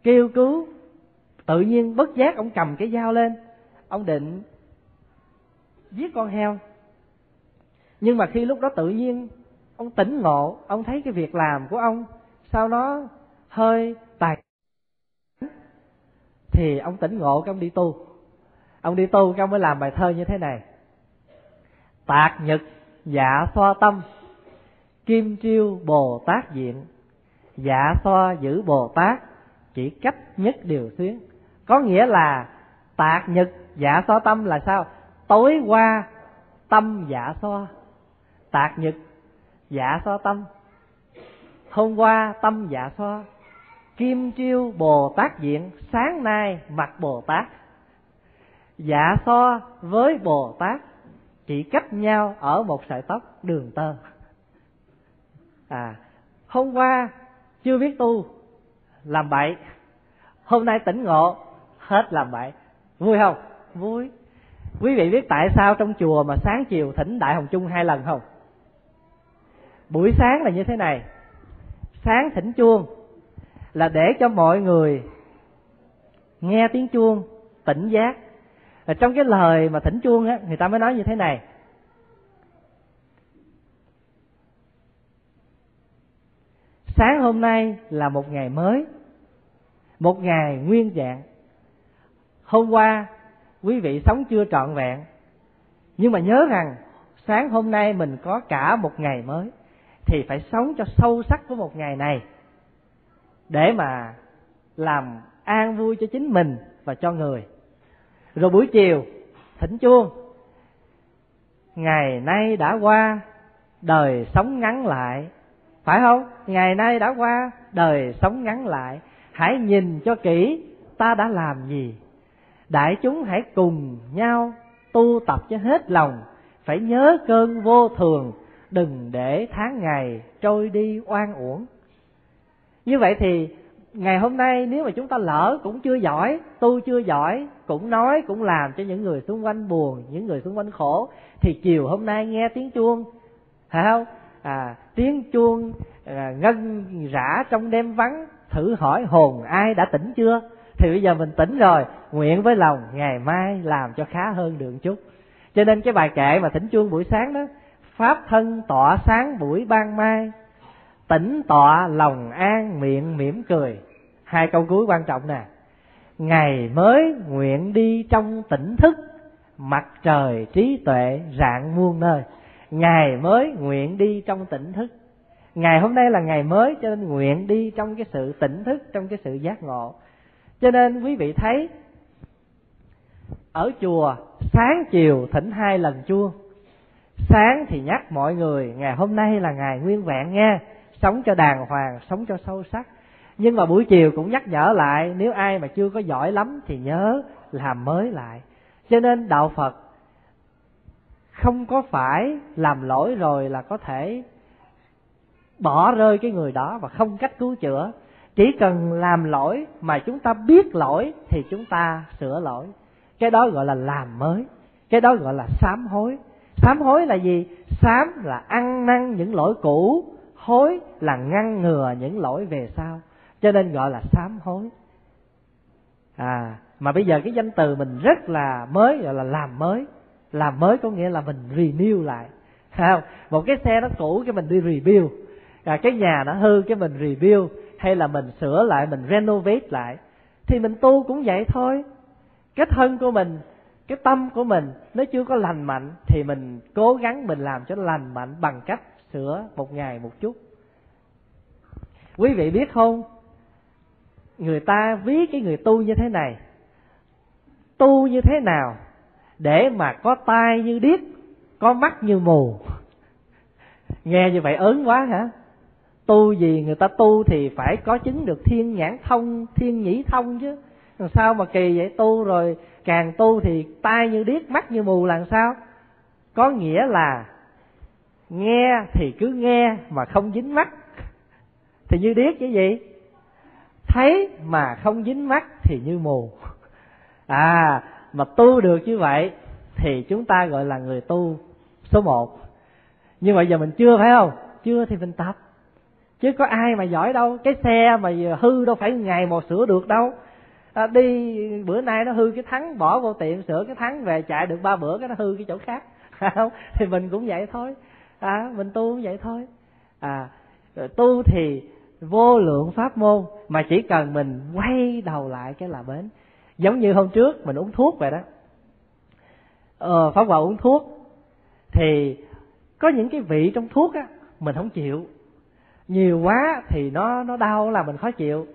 kêu cứu, tự nhiên bất giác ông cầm cái dao lên, ông định giết con heo. Nhưng mà khi lúc đó tự nhiên ông tỉnh ngộ, ông thấy cái việc làm của ông sao nó hơi tài, thì ông tỉnh ngộ cái ông đi tu ông đi tu cái ông mới làm bài thơ như thế này. Tạc nhật dạ xoa tâm, kim chiêu bồ tát diện. Dạ xoa giữ bồ tát, chỉ cách nhất điều xuyến. Có nghĩa là tạc nhật dạ xoa tâm là sao? Tối qua tâm dạ xoa, tạc nhật dạ xoa tâm. Hôm qua tâm dạ xoa, kim chiêu bồ tát diện. Sáng nay mặt bồ tát dạ so với bồ tát, chỉ cách nhau ở một sợi tóc đường tơ. À hôm qua chưa biết tu, làm bậy. Hôm nay tỉnh ngộ, hết làm bậy. Vui không? Vui. Quý vị biết tại sao trong chùa mà sáng chiều thỉnh đại hồng chung hai lần không? Buổi sáng là như thế này. Sáng thỉnh chuông là để cho mọi người nghe tiếng chuông, tỉnh giác và trong cái lời mà thỉnh chuông á, người ta mới nói như thế này. Sáng hôm nay là một ngày mới, một ngày nguyên dạng hôm qua, quý vị sống chưa trọn vẹn. Nhưng mà nhớ rằng, sáng hôm nay mình có cả một ngày mới, thì phải sống cho sâu sắc của một ngày này để mà làm an vui cho chính mình và cho người rồi buổi chiều, thỉnh chuông. Ngày nay đã qua, đời sống ngắn lại. Phải không? Ngày nay đã qua, đời sống ngắn lại. Hãy nhìn cho kỹ, ta đã làm gì? Đại chúng hãy cùng nhau tu tập cho hết lòng. Phải nhớ cơn vô thường, đừng để tháng ngày trôi đi oan uổng. Như vậy thì ngày hôm nay nếu mà chúng ta lỡ cũng chưa giỏi tu chưa giỏi cũng nói cũng làm cho những người xung quanh buồn những người xung quanh khổ thì chiều hôm nay nghe tiếng chuông phải không? À tiếng chuông à, ngân rã trong đêm vắng thử hỏi hồn ai đã tỉnh chưa? Thì bây giờ mình tỉnh rồi nguyện với lòng ngày mai làm cho khá hơn được chút. Cho nên cái bài kệ mà thỉnh chuông buổi sáng đó pháp thân tỏa sáng buổi ban mai tỉnh tọa lòng an miệng mỉm cười hai câu cuối quan trọng nè. Ngày mới nguyện đi trong tỉnh thức, mặt trời trí tuệ rạng muôn nơi. Ngày mới nguyện đi trong tỉnh thức. Ngày hôm nay là ngày mới, cho nên nguyện đi trong cái sự tỉnh thức, trong cái sự giác ngộ. Cho nên quý vị thấy, ở chùa, sáng chiều thỉnh hai lần chuông. Sáng thì nhắc mọi người, ngày hôm nay là ngày nguyên vẹn nha. Sống cho đàng hoàng, sống cho sâu sắc nhưng mà buổi chiều cũng nhắc nhở lại, nếu ai mà chưa có giỏi lắm thì nhớ làm mới lại. Cho nên đạo phật không có phải làm lỗi rồi là có thể bỏ rơi cái người đó và không cách cứu chữa. Chỉ cần làm lỗi mà chúng ta biết lỗi thì chúng ta sửa lỗi. Cái đó gọi là làm mới. Cái đó gọi là sám hối. Sám hối là gì? Sám là ăn năn những lỗi cũ, hối là ngăn ngừa những lỗi về sau cho nên gọi là sám hối. À mà bây giờ cái danh từ mình rất là mới gọi là làm mới. Làm mới có nghĩa là mình renew lại. [laughs] Không? Một cái xe nó cũ cái mình đi review à, cái nhà nó hư cái mình review hay là mình sửa lại mình renovate lại. Thì mình tu cũng vậy thôi. Cái thân của mình cái tâm của mình nó chưa có lành mạnh thì mình cố gắng mình làm cho nó lành mạnh bằng cách sửa một ngày một chút. Quý vị biết không? Người ta ví cái người tu như thế này. Tu như thế nào để mà có tai như điếc, có mắt như mù? Nghe như vậy ớn quá hả? Tu gì người ta tu thì phải có chứng được thiên nhãn thông, thiên nhĩ thông chứ. Làm sao mà kỳ vậy? Tu rồi càng tu thì tai như điếc, mắt như mù làm sao? Có nghĩa là nghe thì cứ nghe mà không dính mắt. Thì như điếc chứ gì? Thấy mà không dính mắt thì như mù. [laughs] À mà tu được như vậy thì chúng ta gọi là người tu số một. Nhưng mà giờ mình chưa phải không? Chưa thì mình tập. Chứ có ai mà giỏi đâu. Cái xe mà hư đâu phải ngày một sửa được đâu. À, đi bữa nay nó hư cái thắng bỏ vô tiệm sửa cái thắng về chạy được ba bữa cái nó hư cái chỗ khác. [laughs] Không? Thì mình cũng vậy thôi. À mình tu cũng vậy thôi. À tu thì vô lượng pháp môn, mà chỉ cần mình quay đầu lại cái là bến. Giống như hôm trước mình uống thuốc vậy đó. Ờ pháp hòa uống thuốc, thì có những cái vị trong thuốc á, mình không chịu. Nhiều quá thì nó nó đau là mình khó chịu.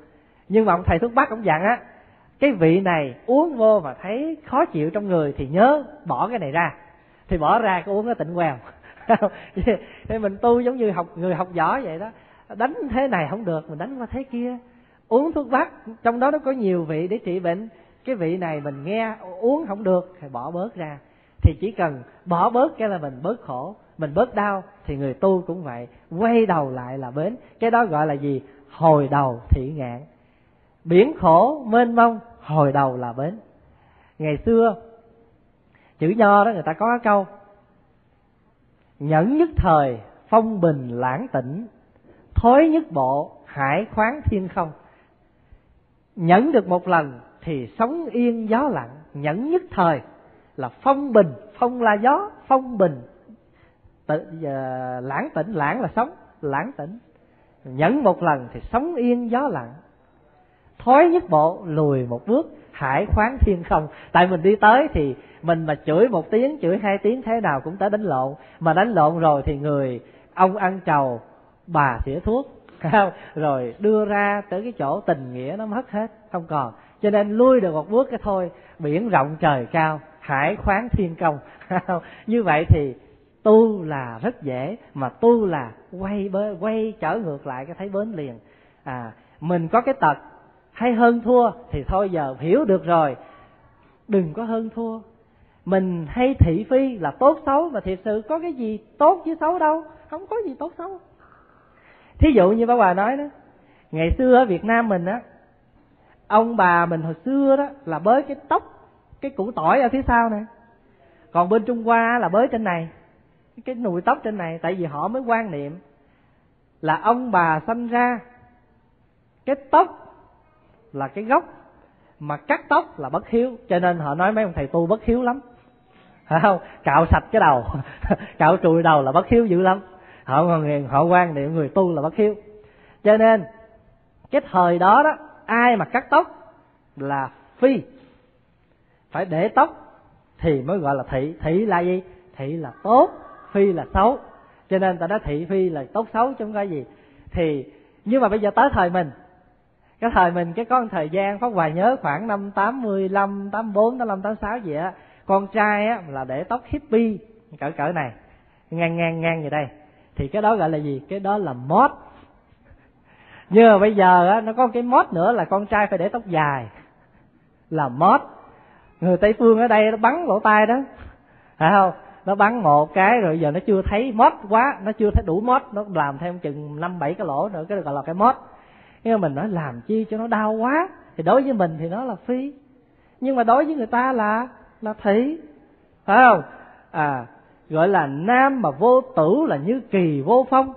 Nhưng mà ông thầy thuốc bắc ông dặn á, cái vị này uống vô mà thấy khó chịu trong người thì nhớ bỏ cái này ra. Thì bỏ ra cái uống nó tịnh quèo. [laughs] Thì mình tu giống như học, người học võ vậy đó đánh thế này không được, mình đánh qua thế kia. Uống thuốc bắc, trong đó nó có nhiều vị để trị bệnh. Cái vị này mình nghe, uống không được thì bỏ bớt ra. Thì chỉ cần bỏ bớt cái là mình bớt khổ, mình bớt đau thì người tu cũng vậy. Quay đầu lại là bến. Cái đó gọi là gì? Hồi đầu thị ngạn. Biển khổ, mênh mông, hồi đầu là bến. Ngày xưa, chữ nho đó người ta có cái câu, nhẫn nhất thời, phong bình lãng tĩnh thối nhất bộ hải khoáng thiên không. Nhẫn được một lần thì sống yên gió lặng. Nhẫn nhất thời là phong bình phong là gió phong bình. Tự uh, lãng tĩnh lãng là sống lãng tĩnh nhẫn một lần thì sống yên gió lặng. Thối nhất bộ lùi một bước hải khoáng thiên không. Tại mình đi tới thì mình mà chửi một tiếng chửi hai tiếng thế nào cũng tới đánh lộn. Mà đánh lộn rồi thì người ông ăn trầu bà xỉa thuốc [laughs] rồi đưa ra tới cái chỗ tình nghĩa nó mất hết, không còn. Cho nên lui được một bước cái thôi, biển rộng trời cao, hải khoáng thiên công. [laughs] Như vậy thì tu là rất dễ, mà tu là quay bơi quay trở ngược lại cái thấy bến liền. À mình có cái tật, hay hơn thua thì thôi giờ hiểu được rồi. Đừng có hơn thua. Mình hay thị phi là tốt xấu, mà thiệt sự có cái gì tốt chứ xấu đâu, không có gì tốt xấu thí dụ như bà bà nói đó, ngày xưa ở việt nam mình á, ông bà mình hồi xưa đó là bới cái tóc, cái củ tỏi ở phía sau này còn bên trung hoa là bới trên này, cái nùi tóc trên này, tại vì họ mới quan niệm là ông bà sanh ra, cái tóc là cái gốc, mà cắt tóc là bất hiếu. Cho nên họ nói mấy ông thầy tu bất hiếu lắm. Phải không? Cạo sạch cái đầu, [laughs] cạo trùi đầu là bất hiếu dữ lắm họ họ quan niệm người tu là bất hiếu. Cho nên, cái thời đó đó, ai mà cắt tóc là phi. Phải để tóc thì mới gọi là thị. Thị là gì? Thị là tốt, phi là xấu. Cho nên ta nói thị, phi là tốt, xấu chứ không có gì. Thì, nhưng mà bây giờ tới thời mình. Cái thời mình, cái con thời gian pháp hoài nhớ khoảng năm tám mươi lăm, tám bốn, tám năm tám sáu gì á, con trai á là để tóc hippie. Cỡ cỡ này. Ngang ngang ngang như đây thì cái đó gọi là gì? Cái đó là mốt nhưng mà bây giờ á, nó có cái mốt nữa là con trai phải để tóc dài. Là mốt người tây phương ở đây nó bắn lỗ tai đó. Phải không? Nó bắn một cái rồi giờ nó chưa thấy mót quá. Nó chưa thấy đủ mót nó làm thêm chừng năm, bảy cái lỗ nữa. Cái gọi là cái mót nhưng mà mình nói, làm chi cho nó đau quá? Thì đối với mình thì nó là phi nhưng mà đối với người ta là là thị. Phải không? À gọi là nam mà vô tử là như kỳ vô phong.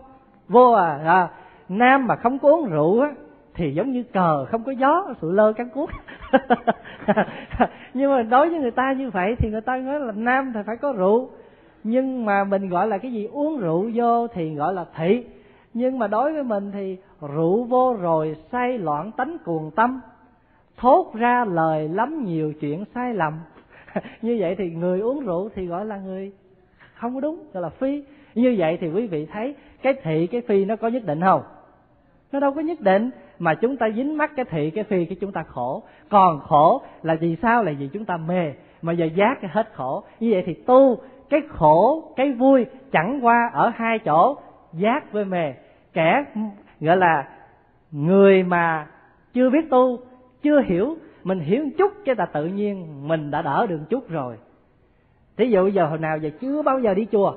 Vô à, à nam mà không có uống rượu á thì giống như cờ không có gió sự lơ cắn cuốc. [laughs] Nhưng mà đối với người ta như vậy thì người ta nói là nam thì phải có rượu. Nhưng mà mình gọi là cái gì uống rượu vô thì gọi là thị. Nhưng mà đối với mình thì rượu vô rồi say loạn tánh cuồng tâm. Thốt ra lời lắm nhiều chuyện sai lầm. [laughs] Như vậy thì người uống rượu thì gọi là người không có đúng, gọi là phi. Như vậy thì quý vị thấy cái thị, cái phi nó có nhất định không? Nó đâu có nhất định, mà chúng ta dính mắc cái thị, cái phi cái chúng ta khổ. Còn khổ là gì sao? Là gì chúng ta mê. Mà giờ giác cái hết khổ. Như vậy thì tu, cái khổ, cái vui chẳng qua ở hai chỗ, giác với mê. Kẻ, gọi là người mà chưa biết tu, chưa hiểu, mình hiểu một chút cái là tự nhiên mình đã đỡ được chút rồi thí dụ giờ hồi nào giờ chưa bao giờ đi chùa,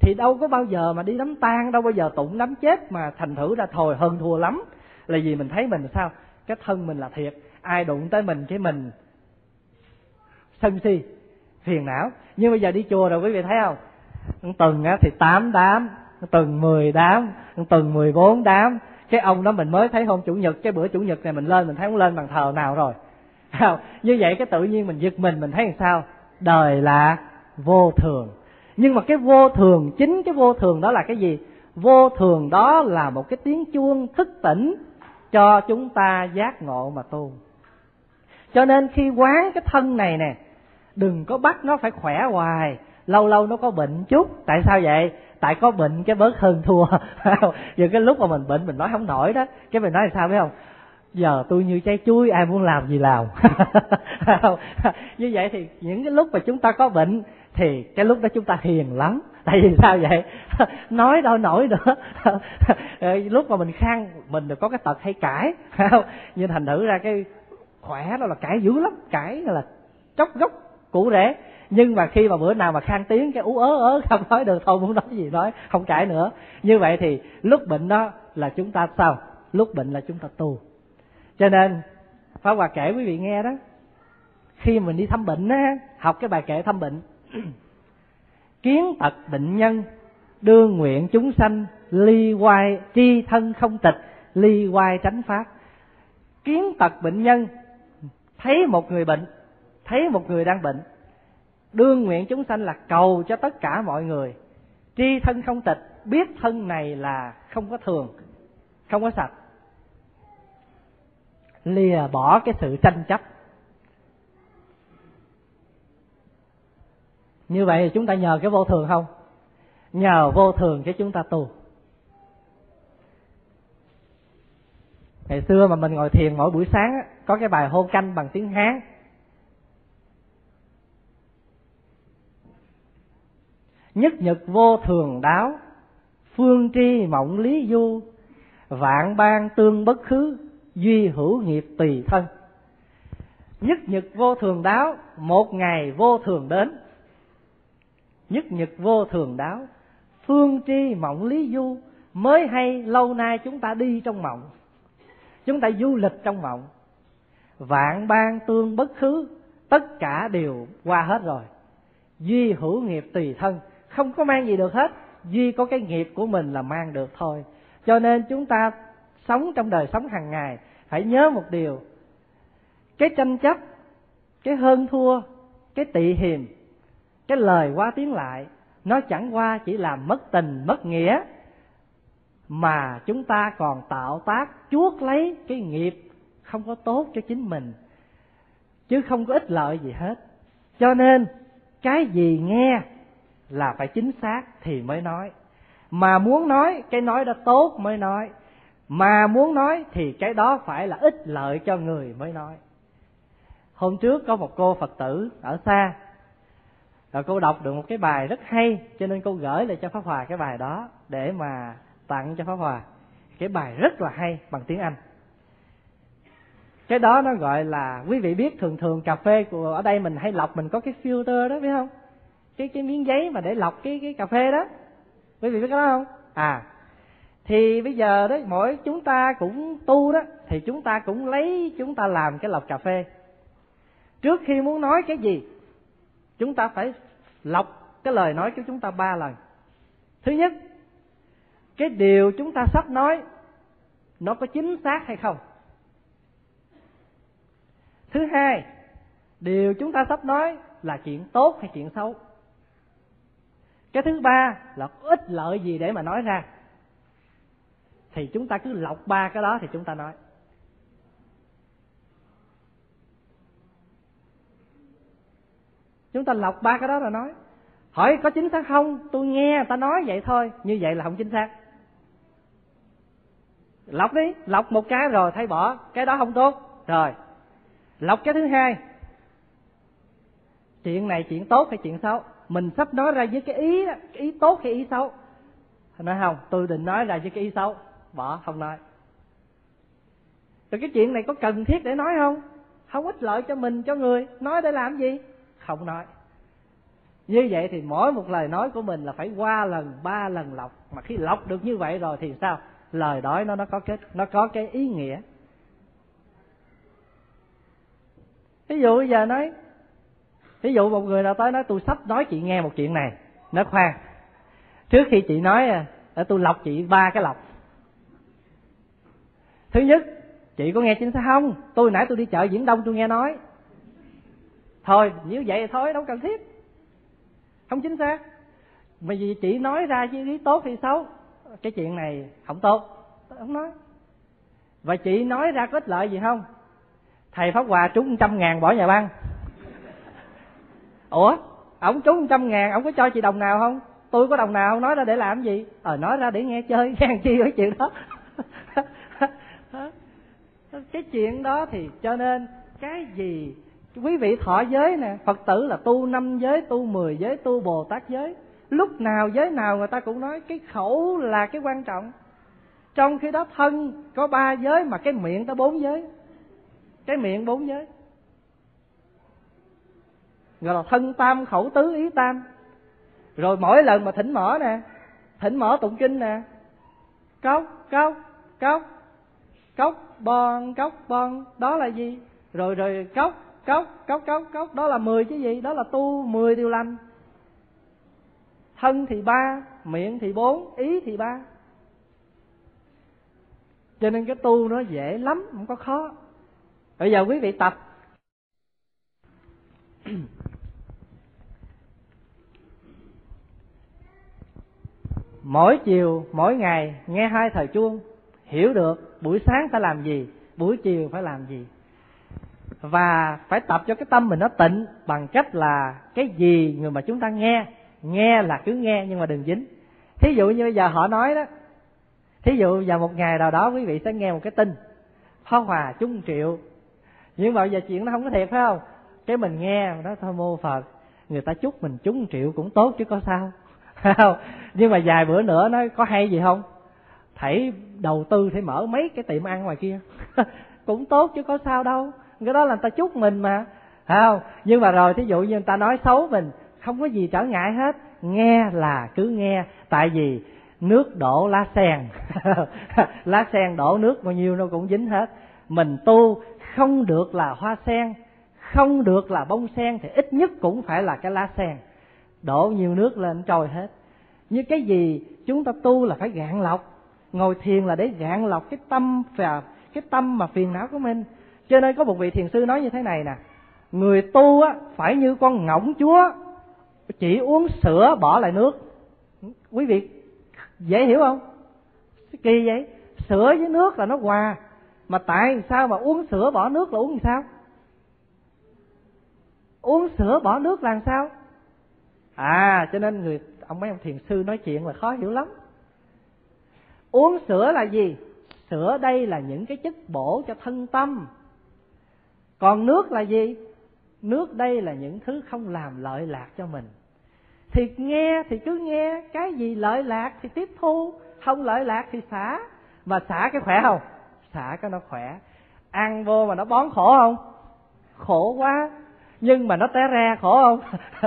thì đâu có bao giờ mà đi đám tang, đâu bao giờ tụng đám chết mà thành thử ra thồi hơn thua lắm. Là vì mình thấy mình sao? Cái thân mình là thiệt, ai đụng tới mình cái mình sân si, phiền não. Nhưng bây giờ đi chùa rồi quý vị thấy không? Từng á thì tám đám từng mười đám từng mười bốn đám. Cái ông đó mình mới thấy hôm chủ nhật, cái bữa chủ nhật này mình lên, mình thấy ông lên bằng thờ nào rồi. [laughs] Như vậy cái tự nhiên mình giật mình mình thấy làm sao? Đời là vô thường. Nhưng mà cái vô thường, chính cái vô thường đó là cái gì? Vô thường đó là một cái tiếng chuông thức tỉnh cho chúng ta giác ngộ mà tu. Cho nên khi quán cái thân này nè, đừng có bắt nó phải khỏe hoài. Lâu lâu nó có bệnh chút. Tại sao vậy? Tại có bệnh cái bớt hơn thua. [laughs] Giờ cái lúc mà mình bệnh, mình nói không nổi đó. Cái mình nói là sao biết không? Giờ tôi như trái chuối, ai muốn làm gì làm. [laughs] Như vậy thì những cái lúc mà chúng ta có bệnh thì cái lúc đó chúng ta hiền lắm. Tại vì sao vậy? [laughs] Nói đâu nổi nữa. [laughs] Lúc mà mình khang, mình được có cái tật hay cãi. Nhưng thành thử ra cái khỏe đó là cãi dữ lắm. Cãi là chóc gốc, cũ rễ. Nhưng mà khi mà bữa nào mà khang tiếng, cái ú ớ ớ, không nói được, thôi muốn nói gì nói, không cãi nữa. Như vậy thì lúc bệnh đó là chúng ta sao? Lúc bệnh là chúng ta tu cho nên, Pháp Hòa kể quý vị nghe đó. Khi mình đi thăm bệnh á, học cái bài kệ thăm bệnh. [clears throat] Kiến tật bệnh nhân đương nguyện chúng sanh ly hoai tri thân không tịch, ly hoai tránh pháp. Kiến tật bệnh nhân, thấy một người bệnh, thấy một người đang bệnh đương nguyện chúng sanh là cầu cho tất cả mọi người. Tri thân không tịch, biết thân này là không có thường, không có sạch lìa bỏ cái sự tranh chấp. Như vậy thì chúng ta nhờ cái vô thường không? Nhờ vô thường cái chúng ta tu. Ngày xưa mà mình ngồi thiền mỗi buổi sáng có cái bài hô canh bằng tiếng hán. Nhất nhật vô thường đáo, phương tri mộng lý du, vạn ban tương bất khứ duy hữu nghiệp tùy thân. Nhất nhật vô thường đáo, một ngày vô thường đến. Nhất nhật vô thường đáo, phương tri mộng lý du, mới hay lâu nay chúng ta đi trong mộng. Chúng ta du lịch trong mộng. Vạn ban tương bất khứ, tất cả đều qua hết rồi. Duy hữu nghiệp tùy thân, không có mang gì được hết. Duy có cái nghiệp của mình là mang được thôi. Cho nên chúng ta sống trong đời sống hàng ngày phải nhớ một điều. Cái tranh chấp, cái hơn thua, cái tị hiềm, cái lời qua tiếng lại, nó chẳng qua chỉ làm mất tình, mất nghĩa, mà chúng ta còn tạo tác chuốc lấy cái nghiệp không có tốt cho chính mình, chứ không có ích lợi gì hết. Cho nên, cái gì nghe là phải chính xác thì mới nói. Mà muốn nói, cái nói đã tốt mới nói mà muốn nói thì cái đó phải là ích lợi cho người mới nói. Hôm trước có một cô phật tử ở xa, rồi cô đọc được một cái bài rất hay, cho nên cô gửi lại cho pháp hòa cái bài đó để mà tặng cho pháp hòa. Cái bài rất là hay, bằng tiếng anh. Cái đó nó gọi là, quý vị biết thường thường cà phê của, ở đây mình hay lọc, mình có cái filter đó, biết không? Cái cái miếng giấy mà để lọc cái cái cà phê đó. Quý vị biết cái đó không? À thì bây giờ đó mỗi chúng ta cũng tu đó, thì chúng ta cũng lấy, chúng ta làm cái lọc cà phê. Trước khi muốn nói cái gì, chúng ta phải lọc cái lời nói của chúng ta ba lần. Thứ nhất, cái điều chúng ta sắp nói, nó có chính xác hay không? Thứ hai, điều chúng ta sắp nói là chuyện tốt hay chuyện xấu? Cái thứ ba là có ích lợi gì để mà nói ra? Thì chúng ta cứ lọc ba cái đó thì chúng ta nói. Chúng ta lọc ba cái đó rồi nói. Hỏi có chính xác không? Tôi nghe ta nói vậy thôi. Như vậy là không chính xác. Lọc đi. Lọc một cái rồi thấy bỏ. Cái đó không tốt. Rồi. Lọc cái thứ hai. Chuyện này chuyện tốt hay chuyện xấu? Mình sắp nói ra với cái ý cái ý tốt hay ý xấu? Nói không, tôi định nói ra với cái ý xấu bỏ, không nói. Rồi cái chuyện này có cần thiết để nói không? Không ích lợi cho mình, cho người. Nói để làm gì? Không nói. Như vậy thì mỗi một lời nói của mình là phải qua lần, ba lần lọc. Mà khi lọc được như vậy rồi thì sao? Lời nói nó nó có kết, nó có cái ý nghĩa. Ví dụ bây giờ nói, ví dụ một người nào tới nói, tôi sắp nói chị nghe một chuyện này. Nó khoan. Trước khi chị nói à, để tôi lọc chị ba cái lọc thứ nhất, chị có nghe chính xác không? Tôi nãy tôi đi chợ diễn đông tôi nghe nói. Thôi, nếu vậy thì thôi, đâu cần thiết. Không chính xác. Mà vì chị nói ra chứ ý tốt hay xấu, cái chuyện này không tốt. Không nói. Và chị nói ra có ích lợi gì không? Thầy pháp hòa trúng trăm ngàn bỏ nhà băng. Ủa? Ổng trúng trăm ngàn ổng có cho chị đồng nào không? Tôi có đồng nào không? Nói ra để làm gì? Ờ nói ra để nghe chơi. [laughs] Nghe chi cái chuyện đó cái chuyện đó thì cho nên cái gì quý vị thọ giới nè, phật tử là tu năm giới, tu mười giới, tu bồ tát giới. Lúc nào giới nào người ta cũng nói cái khẩu là cái quan trọng. Trong khi đó thân có ba giới mà cái miệng có bốn giới. Cái miệng bốn giới. Gọi là thân tam khẩu tứ ý tam. Rồi mỗi lần mà thỉnh mỏ nè, thỉnh mỏ tụng kinh nè, cốc cốc cốc cốc, bon cốc, bon, đó là gì? Rồi rồi, cốc cốc cốc cốc cốc, đó là mười chứ gì? Đó là tu, mười điều lành. Thân thì ba, miệng thì bốn, ý thì ba. Cho nên cái tu nó dễ lắm, không có khó. Bây giờ quý vị tập. Mỗi chiều, mỗi ngày, nghe hai thời chuông hiểu được buổi sáng phải làm gì, buổi chiều phải làm gì. Và phải tập cho cái tâm mình nó tịnh bằng cách là cái gì người mà chúng ta nghe nghe là cứ nghe nhưng mà đừng dính. Thí dụ như bây giờ họ nói đó, thí dụ vào một ngày nào đó quý vị sẽ nghe một cái tin, phá hòa chung triệu. Nhưng mà giờ chuyện nó không có thiệt, phải không? Cái mình nghe đó thôi mô phật, người ta chúc mình trúng triệu cũng tốt chứ có sao. [laughs] Không? Nhưng mà vài bữa nữa nó có hay gì không? Hãy đầu tư thì mở mấy cái tiệm ăn ngoài kia. [laughs] Cũng tốt chứ, có sao đâu. Cái đó là người ta chúc mình mà. Không nhưng mà rồi, thí dụ như người ta nói xấu mình, không có gì trở ngại hết. Nghe là cứ nghe. Tại vì nước đổ lá sen. [laughs] Lá sen đổ nước bao nhiêu nó cũng dính hết. Mình tu, không được là hoa sen. Không được là bông sen thì ít nhất cũng phải là cái lá sen. Đổ nhiều nước lên trôi hết. Như cái gì chúng ta tu là phải gạn lọc ngồi thiền là để gạn lọc cái tâm và cái tâm mà phiền não của mình. Cho nên có một vị thiền sư nói như thế này nè. Người tu á, phải như con ngỗng chúa, chỉ uống sữa bỏ lại nước. Quý vị dễ hiểu không? Kỳ vậy. Sữa với nước là nó hòa. Mà tại sao mà uống sữa bỏ nước là uống làm sao? Uống sữa bỏ nước là làm sao? À cho nên người, ông mấy ông thiền sư nói chuyện là khó hiểu lắm uống sữa là gì? Sữa đây là những cái chất bổ cho thân tâm. Còn nước là gì? Nước đây là những thứ không làm lợi lạc cho mình. Thì nghe thì cứ nghe, cái gì lợi lạc thì tiếp thu, không lợi lạc thì xả. Mà xả cái khỏe không? Xả cái nó khỏe. Ăn vô mà nó bón khổ không? Khổ quá. Nhưng mà nó té ra khổ không?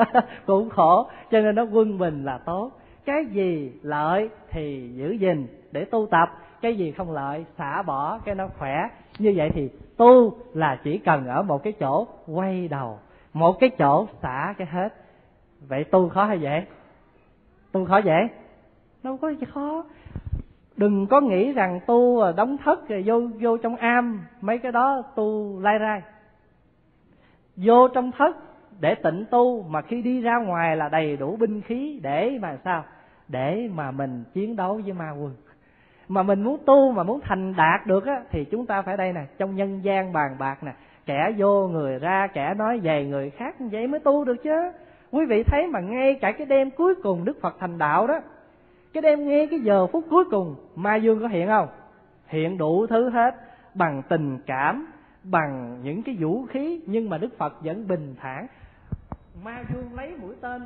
[laughs] Cũng khổ. Cho nên nó quân bình là tốt. Cái gì lợi thì giữ gìn để tu tập, cái gì không lợi, xả bỏ, cái nó khỏe. Như vậy thì tu là chỉ cần ở một cái chỗ quay đầu, một cái chỗ xả cái hết. Vậy tu khó hay dễ? Tu khó dễ? Đâu có gì khó. Đừng có nghĩ rằng tu đóng thất rồi vô vô trong am, mấy cái đó tu lai rai. Vô trong thất để tịnh tu, mà khi đi ra ngoài là đầy đủ binh khí để mà sao? Để mà mình chiến đấu với ma quân mà mình muốn tu, mà muốn thành đạt được á, thì chúng ta phải đây nè, trong nhân gian bàn bạc nè. Kẻ vô người ra, kẻ nói về người khác vậy mới tu được chứ. Quý vị thấy mà ngay cả cái đêm cuối cùng đức phật thành đạo đó, cái đêm nghe cái giờ phút cuối cùng ma dương có hiện không? Hiện đủ thứ hết, bằng tình cảm, bằng những cái vũ khí, nhưng mà đức phật vẫn bình thản. Ma dương lấy mũi tên,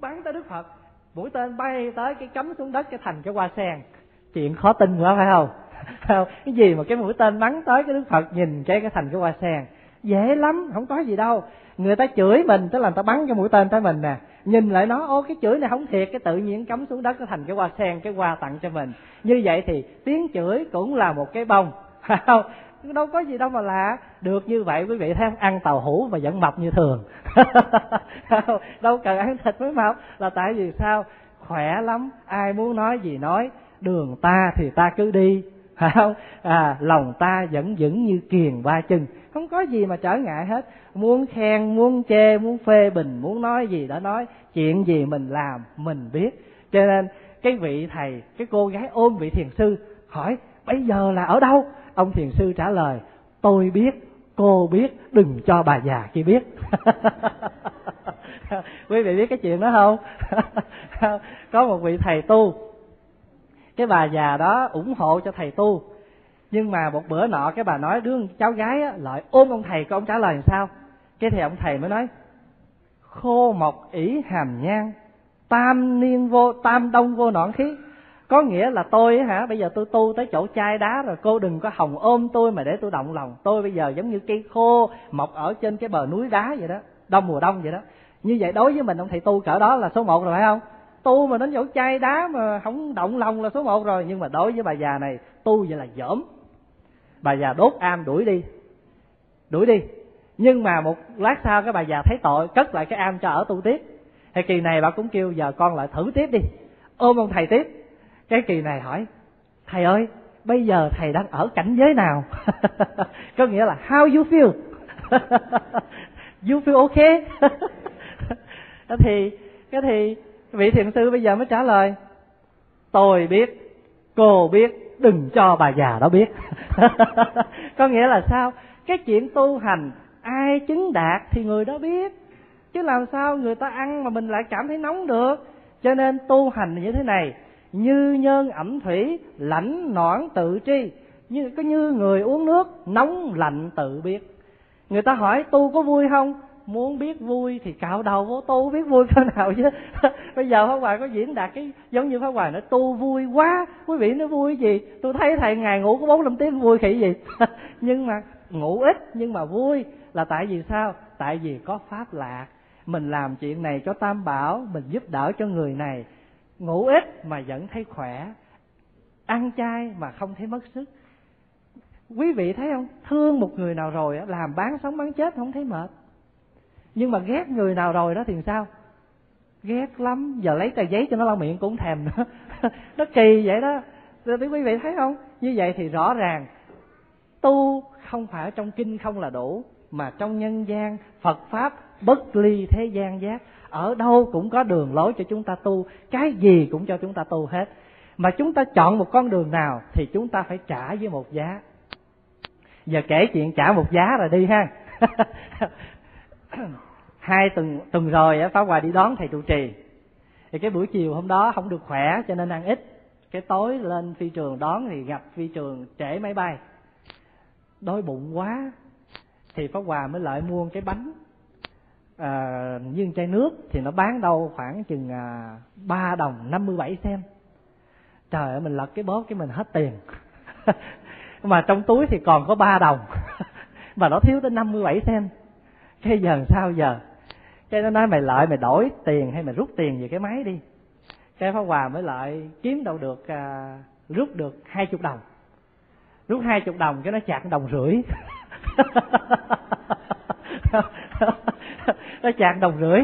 bắn tới đức phật. Mũi tên bay tới cái cắm xuống đất, cái thành cái hoa sen chuyện khó tin quá, phải không? [laughs] Không? Cái gì mà cái mũi tên bắn tới cái đức phật nhìn cái cái thành cái hoa sen? Dễ lắm, không có gì đâu. Người ta chửi mình, tức là người ta bắn cái mũi tên tới mình nè. Nhìn lại nó, ô, cái chửi này không thiệt, cái tự nhiên cắm xuống đất nó thành cái hoa sen, cái hoa tặng cho mình. Như vậy thì tiếng chửi cũng là một cái bông [laughs] không? Đâu có gì đâu mà lạ. Được như vậy, quý vị thấy không? Ăn tàu hũ mà vẫn mập như thường. [laughs] Đâu cần ăn thịt mới mập. Là tại vì sao? Khỏe lắm, ai muốn nói gì nói đường ta thì ta cứ đi. [laughs] Phải không? À lòng ta vẫn vững như kiền ba chân. Không có gì mà trở ngại hết. Muốn khen, muốn chê, muốn phê bình, muốn nói gì đã nói. Chuyện gì mình làm, mình biết. Cho nên, cái vị thầy, cái cô gái ôm vị thiền sư hỏi, bây giờ là ở đâu? Ông thiền sư trả lời, tôi biết, cô biết, đừng cho bà già kia biết. [laughs] Quý vị biết cái chuyện đó không? [laughs] Có một vị thầy tu cái bà già đó ủng hộ cho thầy tu. Nhưng mà một bữa nọ cái bà nói đứa cháu gái á, lại ôm ông thầy có ông trả lời làm sao? Cái thì ông thầy mới nói khô mộc ỷ hàm nhang tam niên vô tam đông vô nọn khí. Có nghĩa là tôi hả bây giờ tôi tu tới chỗ chai đá rồi cô đừng có hồng ôm tôi mà để tôi động lòng. Tôi bây giờ giống như cây khô mọc ở trên cái bờ núi đá vậy đó đông mùa đông vậy đó. Như vậy đối với mình ông thầy tu cỡ đó là số một rồi phải không? Tu mà đến chỗ chai đá mà không động lòng là số một rồi. Nhưng mà đối với bà già này, tu vậy là dởm bà già đốt am đuổi đi. Đuổi đi. Nhưng mà một lát sau cái bà già thấy tội, cất lại cái am cho ở tu tiếp. Thì kỳ này bà cũng kêu, giờ con lại thử tiếp đi. Ôm ông thầy tiếp. Cái kỳ này hỏi, thầy ơi, bây giờ thầy đang ở cảnh giới nào? [laughs] Có nghĩa là, how you feel? [laughs] You feel okay? [laughs] Thì, cái thì vị thiền sư bây giờ mới trả lời, tôi biết, cô biết, đừng cho bà già đó biết. [laughs] Có nghĩa là sao? Cái chuyện tu hành, ai chứng đạt thì người đó biết. Chứ làm sao người ta ăn mà mình lại cảm thấy nóng được? Cho nên tu hành như thế này, như nhân ẩm thủy, lãnh nõn tự tri. Như, có như người uống nước, nóng lạnh tự biết. Người ta hỏi tu có vui không? Muốn biết vui thì cạo đầu vô tu, biết vui thế nào chứ? [laughs] Bây giờ pháp hòa có diễn đạt cái, giống như pháp hòa nói, tu vui quá. Quý vị nó vui gì? Tôi thấy thầy ngày ngủ có bốn năm tiếng vui khỉ gì? [laughs] Nhưng mà ngủ ít, nhưng mà vui. Là tại vì sao? Tại vì có pháp lạc. Mình làm chuyện này cho tam bảo, mình giúp đỡ cho người này. Ngủ ít mà vẫn thấy khỏe. Ăn chay mà không thấy mất sức. Quý vị thấy không? Thương một người nào rồi làm bán sống bán chết không thấy mệt nhưng mà ghét người nào rồi đó thì sao? Ghét lắm. Giờ lấy tờ giấy cho nó lau miệng cũng thèm nữa. [laughs] Nó kỳ vậy đó. Thì quý vị thấy không? Như vậy thì rõ ràng, tu không phải ở trong kinh không là đủ, mà trong nhân gian, phật pháp, bất ly thế gian giác. Ở đâu cũng có đường lối cho chúng ta tu. Cái gì cũng cho chúng ta tu hết. Mà chúng ta chọn một con đường nào thì chúng ta phải trả với một giá. Giờ kể chuyện trả một giá rồi đi ha. [laughs] hai tuần tuần rồi á pháp hòa đi đón thầy trụ trì. Thì cái buổi chiều hôm đó không được khỏe cho nên ăn ít. Cái tối lên phi trường đón thì gặp phi trường trễ máy bay. Đói bụng quá thì pháp hòa mới lại mua cái bánh à, như chai nước thì nó bán đâu khoảng chừng à, ba đồng năm mươi bảy sen trời ơi mình lật cái bóp cái mình hết tiền. [laughs] Mà trong túi thì còn có ba đồng [laughs] mà nó thiếu tới 57 sen cái giờ sao giờ? Cái nó nói mày lợi mày đổi tiền hay mày rút tiền về cái máy đi. Cái pháp hòa mới lại kiếm đâu được à, rút được hai chục đồng. Rút hai chục đồng cái nó chặt đồng rưỡi. [laughs] Nó chặt đồng rưỡi.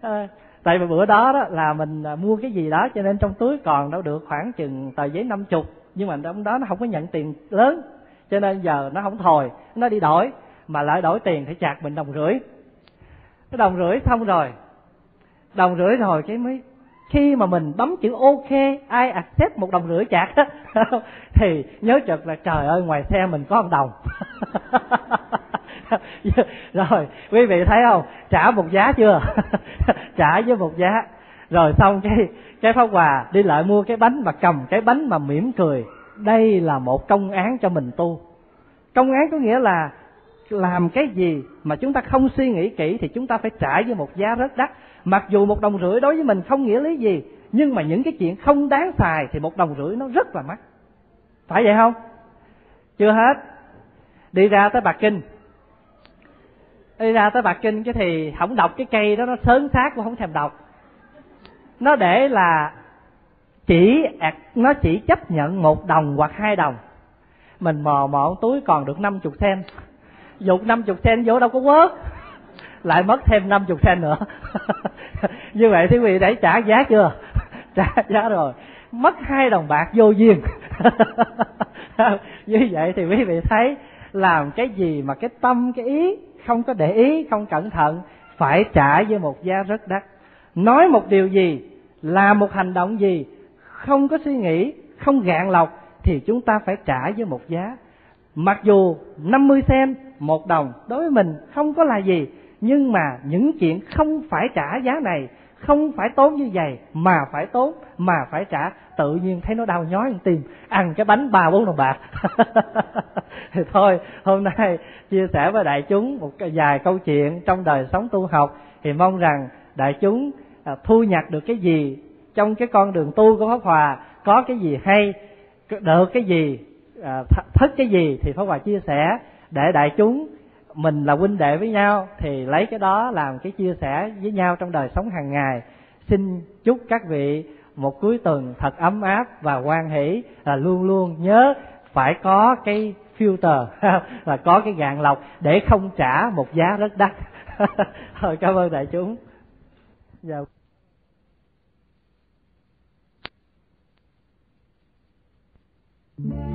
À, tại vì bữa đó, đó là mình à, mua cái gì đó cho nên trong túi còn đâu được khoảng chừng tờ giấy năm chục. Nhưng mà trong đó nó không có nhận tiền lớn cho nên giờ nó không thòi nó đi đổi. Mà lại đổi tiền thì chặt mình đồng rưỡi cái đồng rưỡi xong rồi. Đồng rưỡi rồi cái mới, khi mà mình bấm chữ ok, ai accept một đồng rưỡi chặt [laughs] thì nhớ chợt là trời ơi, ngoài xe mình có một đồng. [laughs] Rồi, quý vị thấy không? Trả một giá chưa? [laughs] Trả với một giá. Rồi xong cái cái pháp quà đi lại mua cái bánh mà cầm cái bánh mà mỉm cười. Đây là một công án cho mình tu. Công án có nghĩa là làm cái gì mà chúng ta không suy nghĩ kỹ thì chúng ta phải trả với một giá rất đắt. Mặc dù một đồng rưỡi đối với mình không nghĩa lý gì, nhưng mà những cái chuyện không đáng xài thì một đồng rưỡi nó rất là mắc. Phải vậy không? Chưa hết. Đi ra tới bạc kinh. Đi ra tới bạc kinh cái thì không đọc cái cây đó, nó sớm xác cũng không thèm đọc. Nó để là chỉ nó chỉ chấp nhận một đồng hoặc hai đồng. Mình mò mò túi còn được năm chục sen dục năm chục sen vô đâu có quớt. Lại mất thêm năm chục sen nữa. [laughs] Như vậy thì quý vị đã trả giá chưa? [laughs] Trả giá rồi. Mất hai đồng bạc vô duyên. [laughs] Như vậy thì quý vị thấy làm cái gì mà cái tâm, cái ý không có để ý, không cẩn thận, phải trả với một giá rất đắt. Nói một điều gì, làm một hành động gì, không có suy nghĩ, không gạn lọc, thì chúng ta phải trả với một giá mặc dù 50 sen một đồng đối với mình không có là gì, nhưng mà những chuyện không phải trả giá này, không phải tốn như vậy, mà phải tốn, mà phải trả, tự nhiên thấy nó đau nhói tim, ăn cái bánh ba bốn đồng bạc. [laughs] Thì thôi, hôm nay chia sẻ với đại chúng một vài câu chuyện trong đời sống tu học, thì mong rằng đại chúng à, thu nhặt được cái gì trong cái con đường tu của pháp hòa, có cái gì hay, được cái gì À, thất cái gì thì pháp hòa chia sẻ để đại chúng, mình là huynh đệ với nhau thì lấy cái đó làm cái chia sẻ với nhau trong đời sống hàng ngày xin chúc các vị một cuối tuần thật ấm áp và hoan hỷ là luôn luôn nhớ phải có cái filter, [laughs] là có cái gạn lọc để không trả một giá rất đắt [laughs] thôi, cảm ơn đại chúng yeah. Dạ.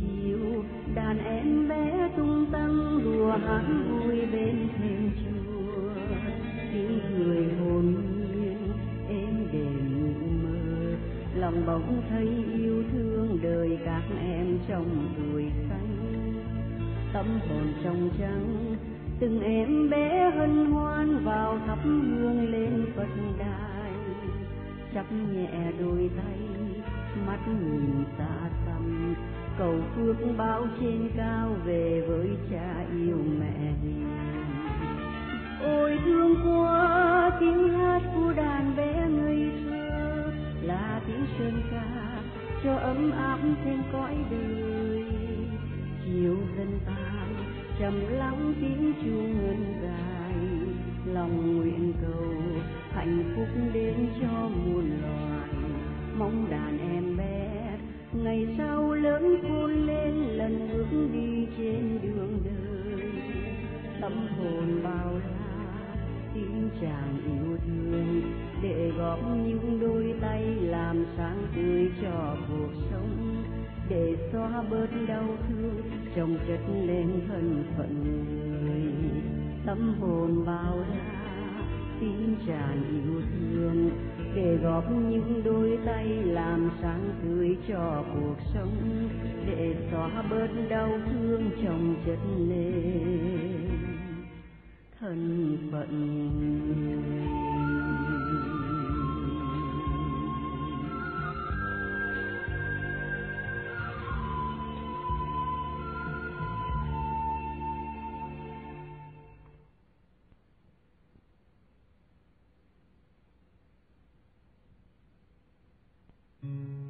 Chiều, đàn em bé tung tăng đùa hát vui bên thềm chùa. Tiếng người hồn nhiên êm đềm như mơ. Lòng bỗng thấy yêu thương đời các em trong tuổi xanh. Tâm hồn trong trắng, từng em bé hân hoan vào thắp hương lên phật đài. Chắp nhẹ đôi tay, mắt nhìn xa xăm cầu phước bao trên cao về với cha yêu mẹ ôi thương quá, tiếng hát của đàn bé ngây thơ là tiếng sơn ca cho ấm áp trên cõi đời. Chiều dần tan, trầm lắng tiếng chuông ngân dài, lòng nguyện cầu hạnh phúc đến cho muôn loài. Mong đàn em bé ngày sau lớn khôn lên, lần bước đi trên đường đời. Tâm hồn bao la tin chàng yêu thương. Để góp những đôi tay làm sáng tươi cho cuộc sống. Để xóa bớt đau thương trong chất lên thân phận người. Tâm hồn bao la tin tràn yêu thương để góp những đôi tay làm sáng tươi cho cuộc sống, để xóa bớt đau thương trong chất lên thân phận người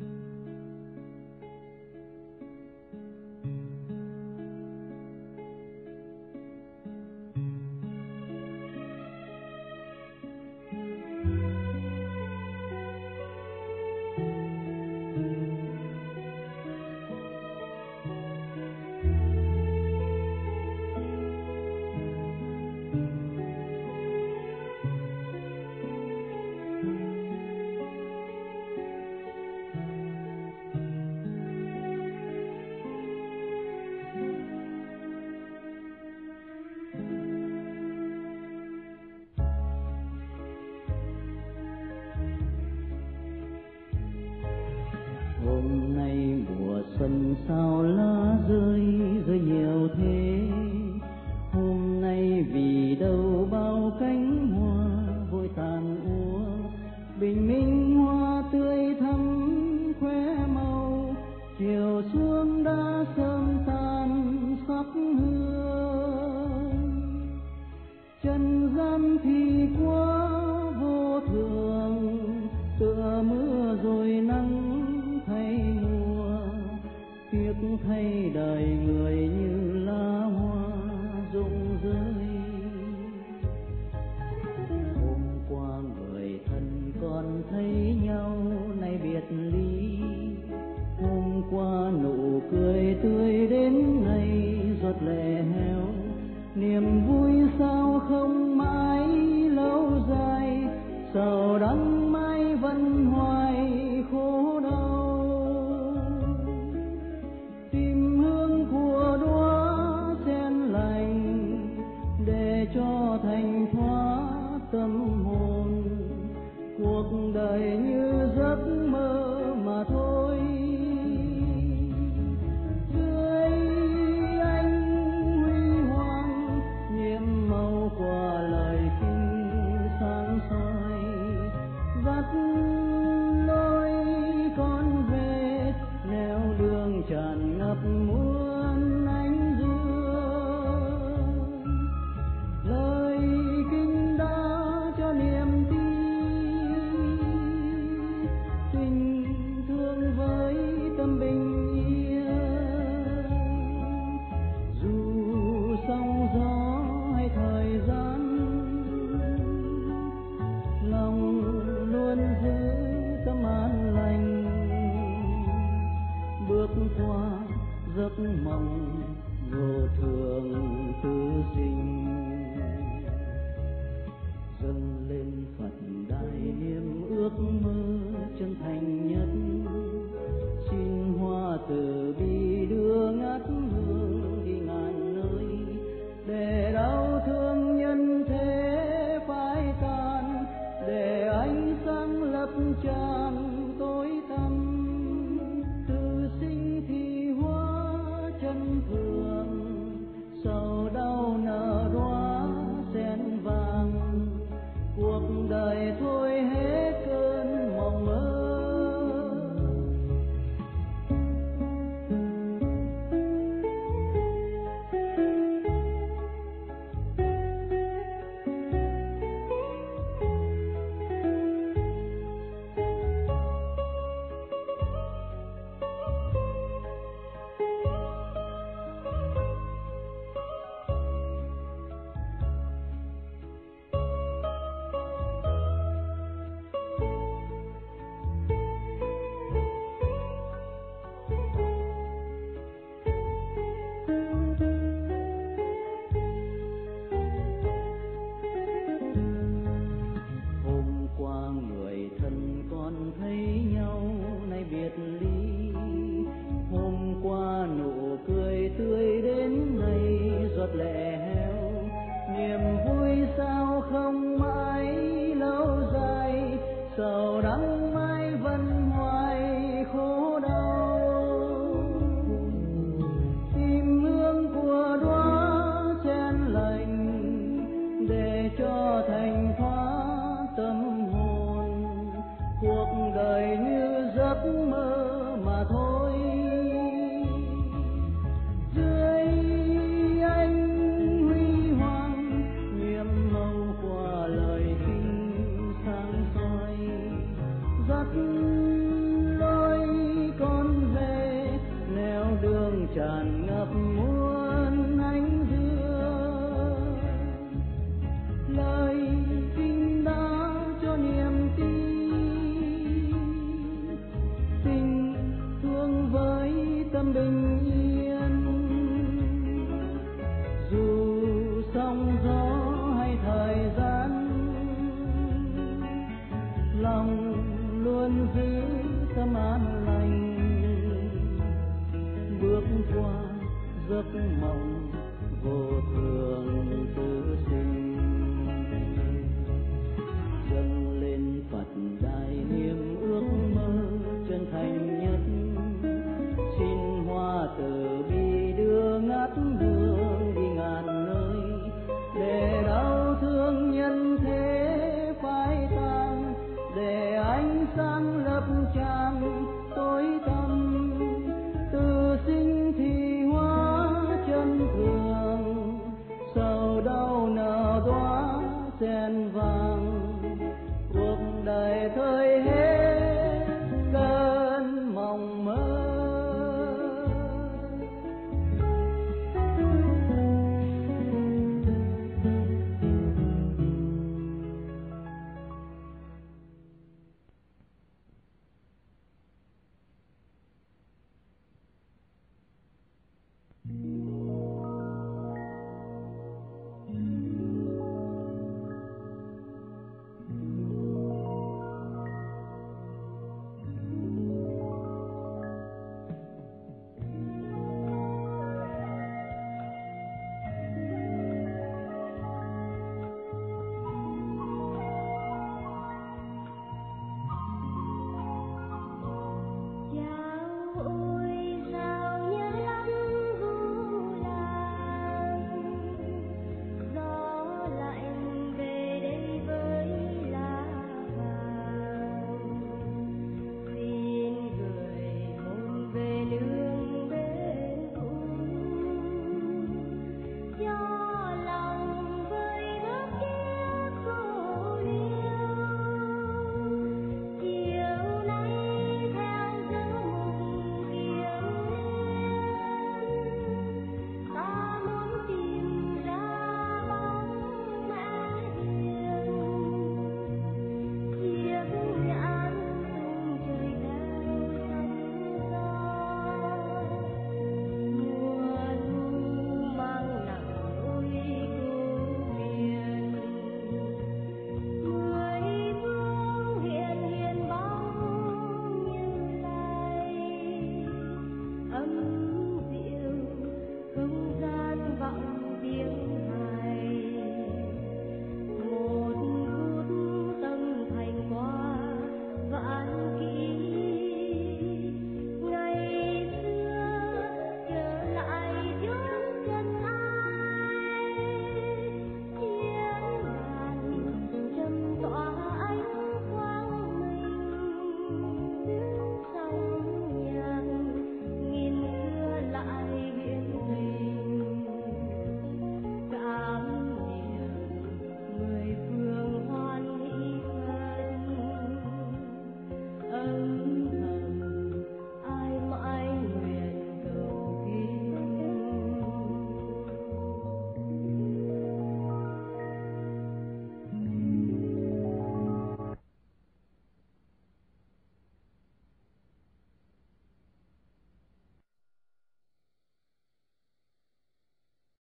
cho thành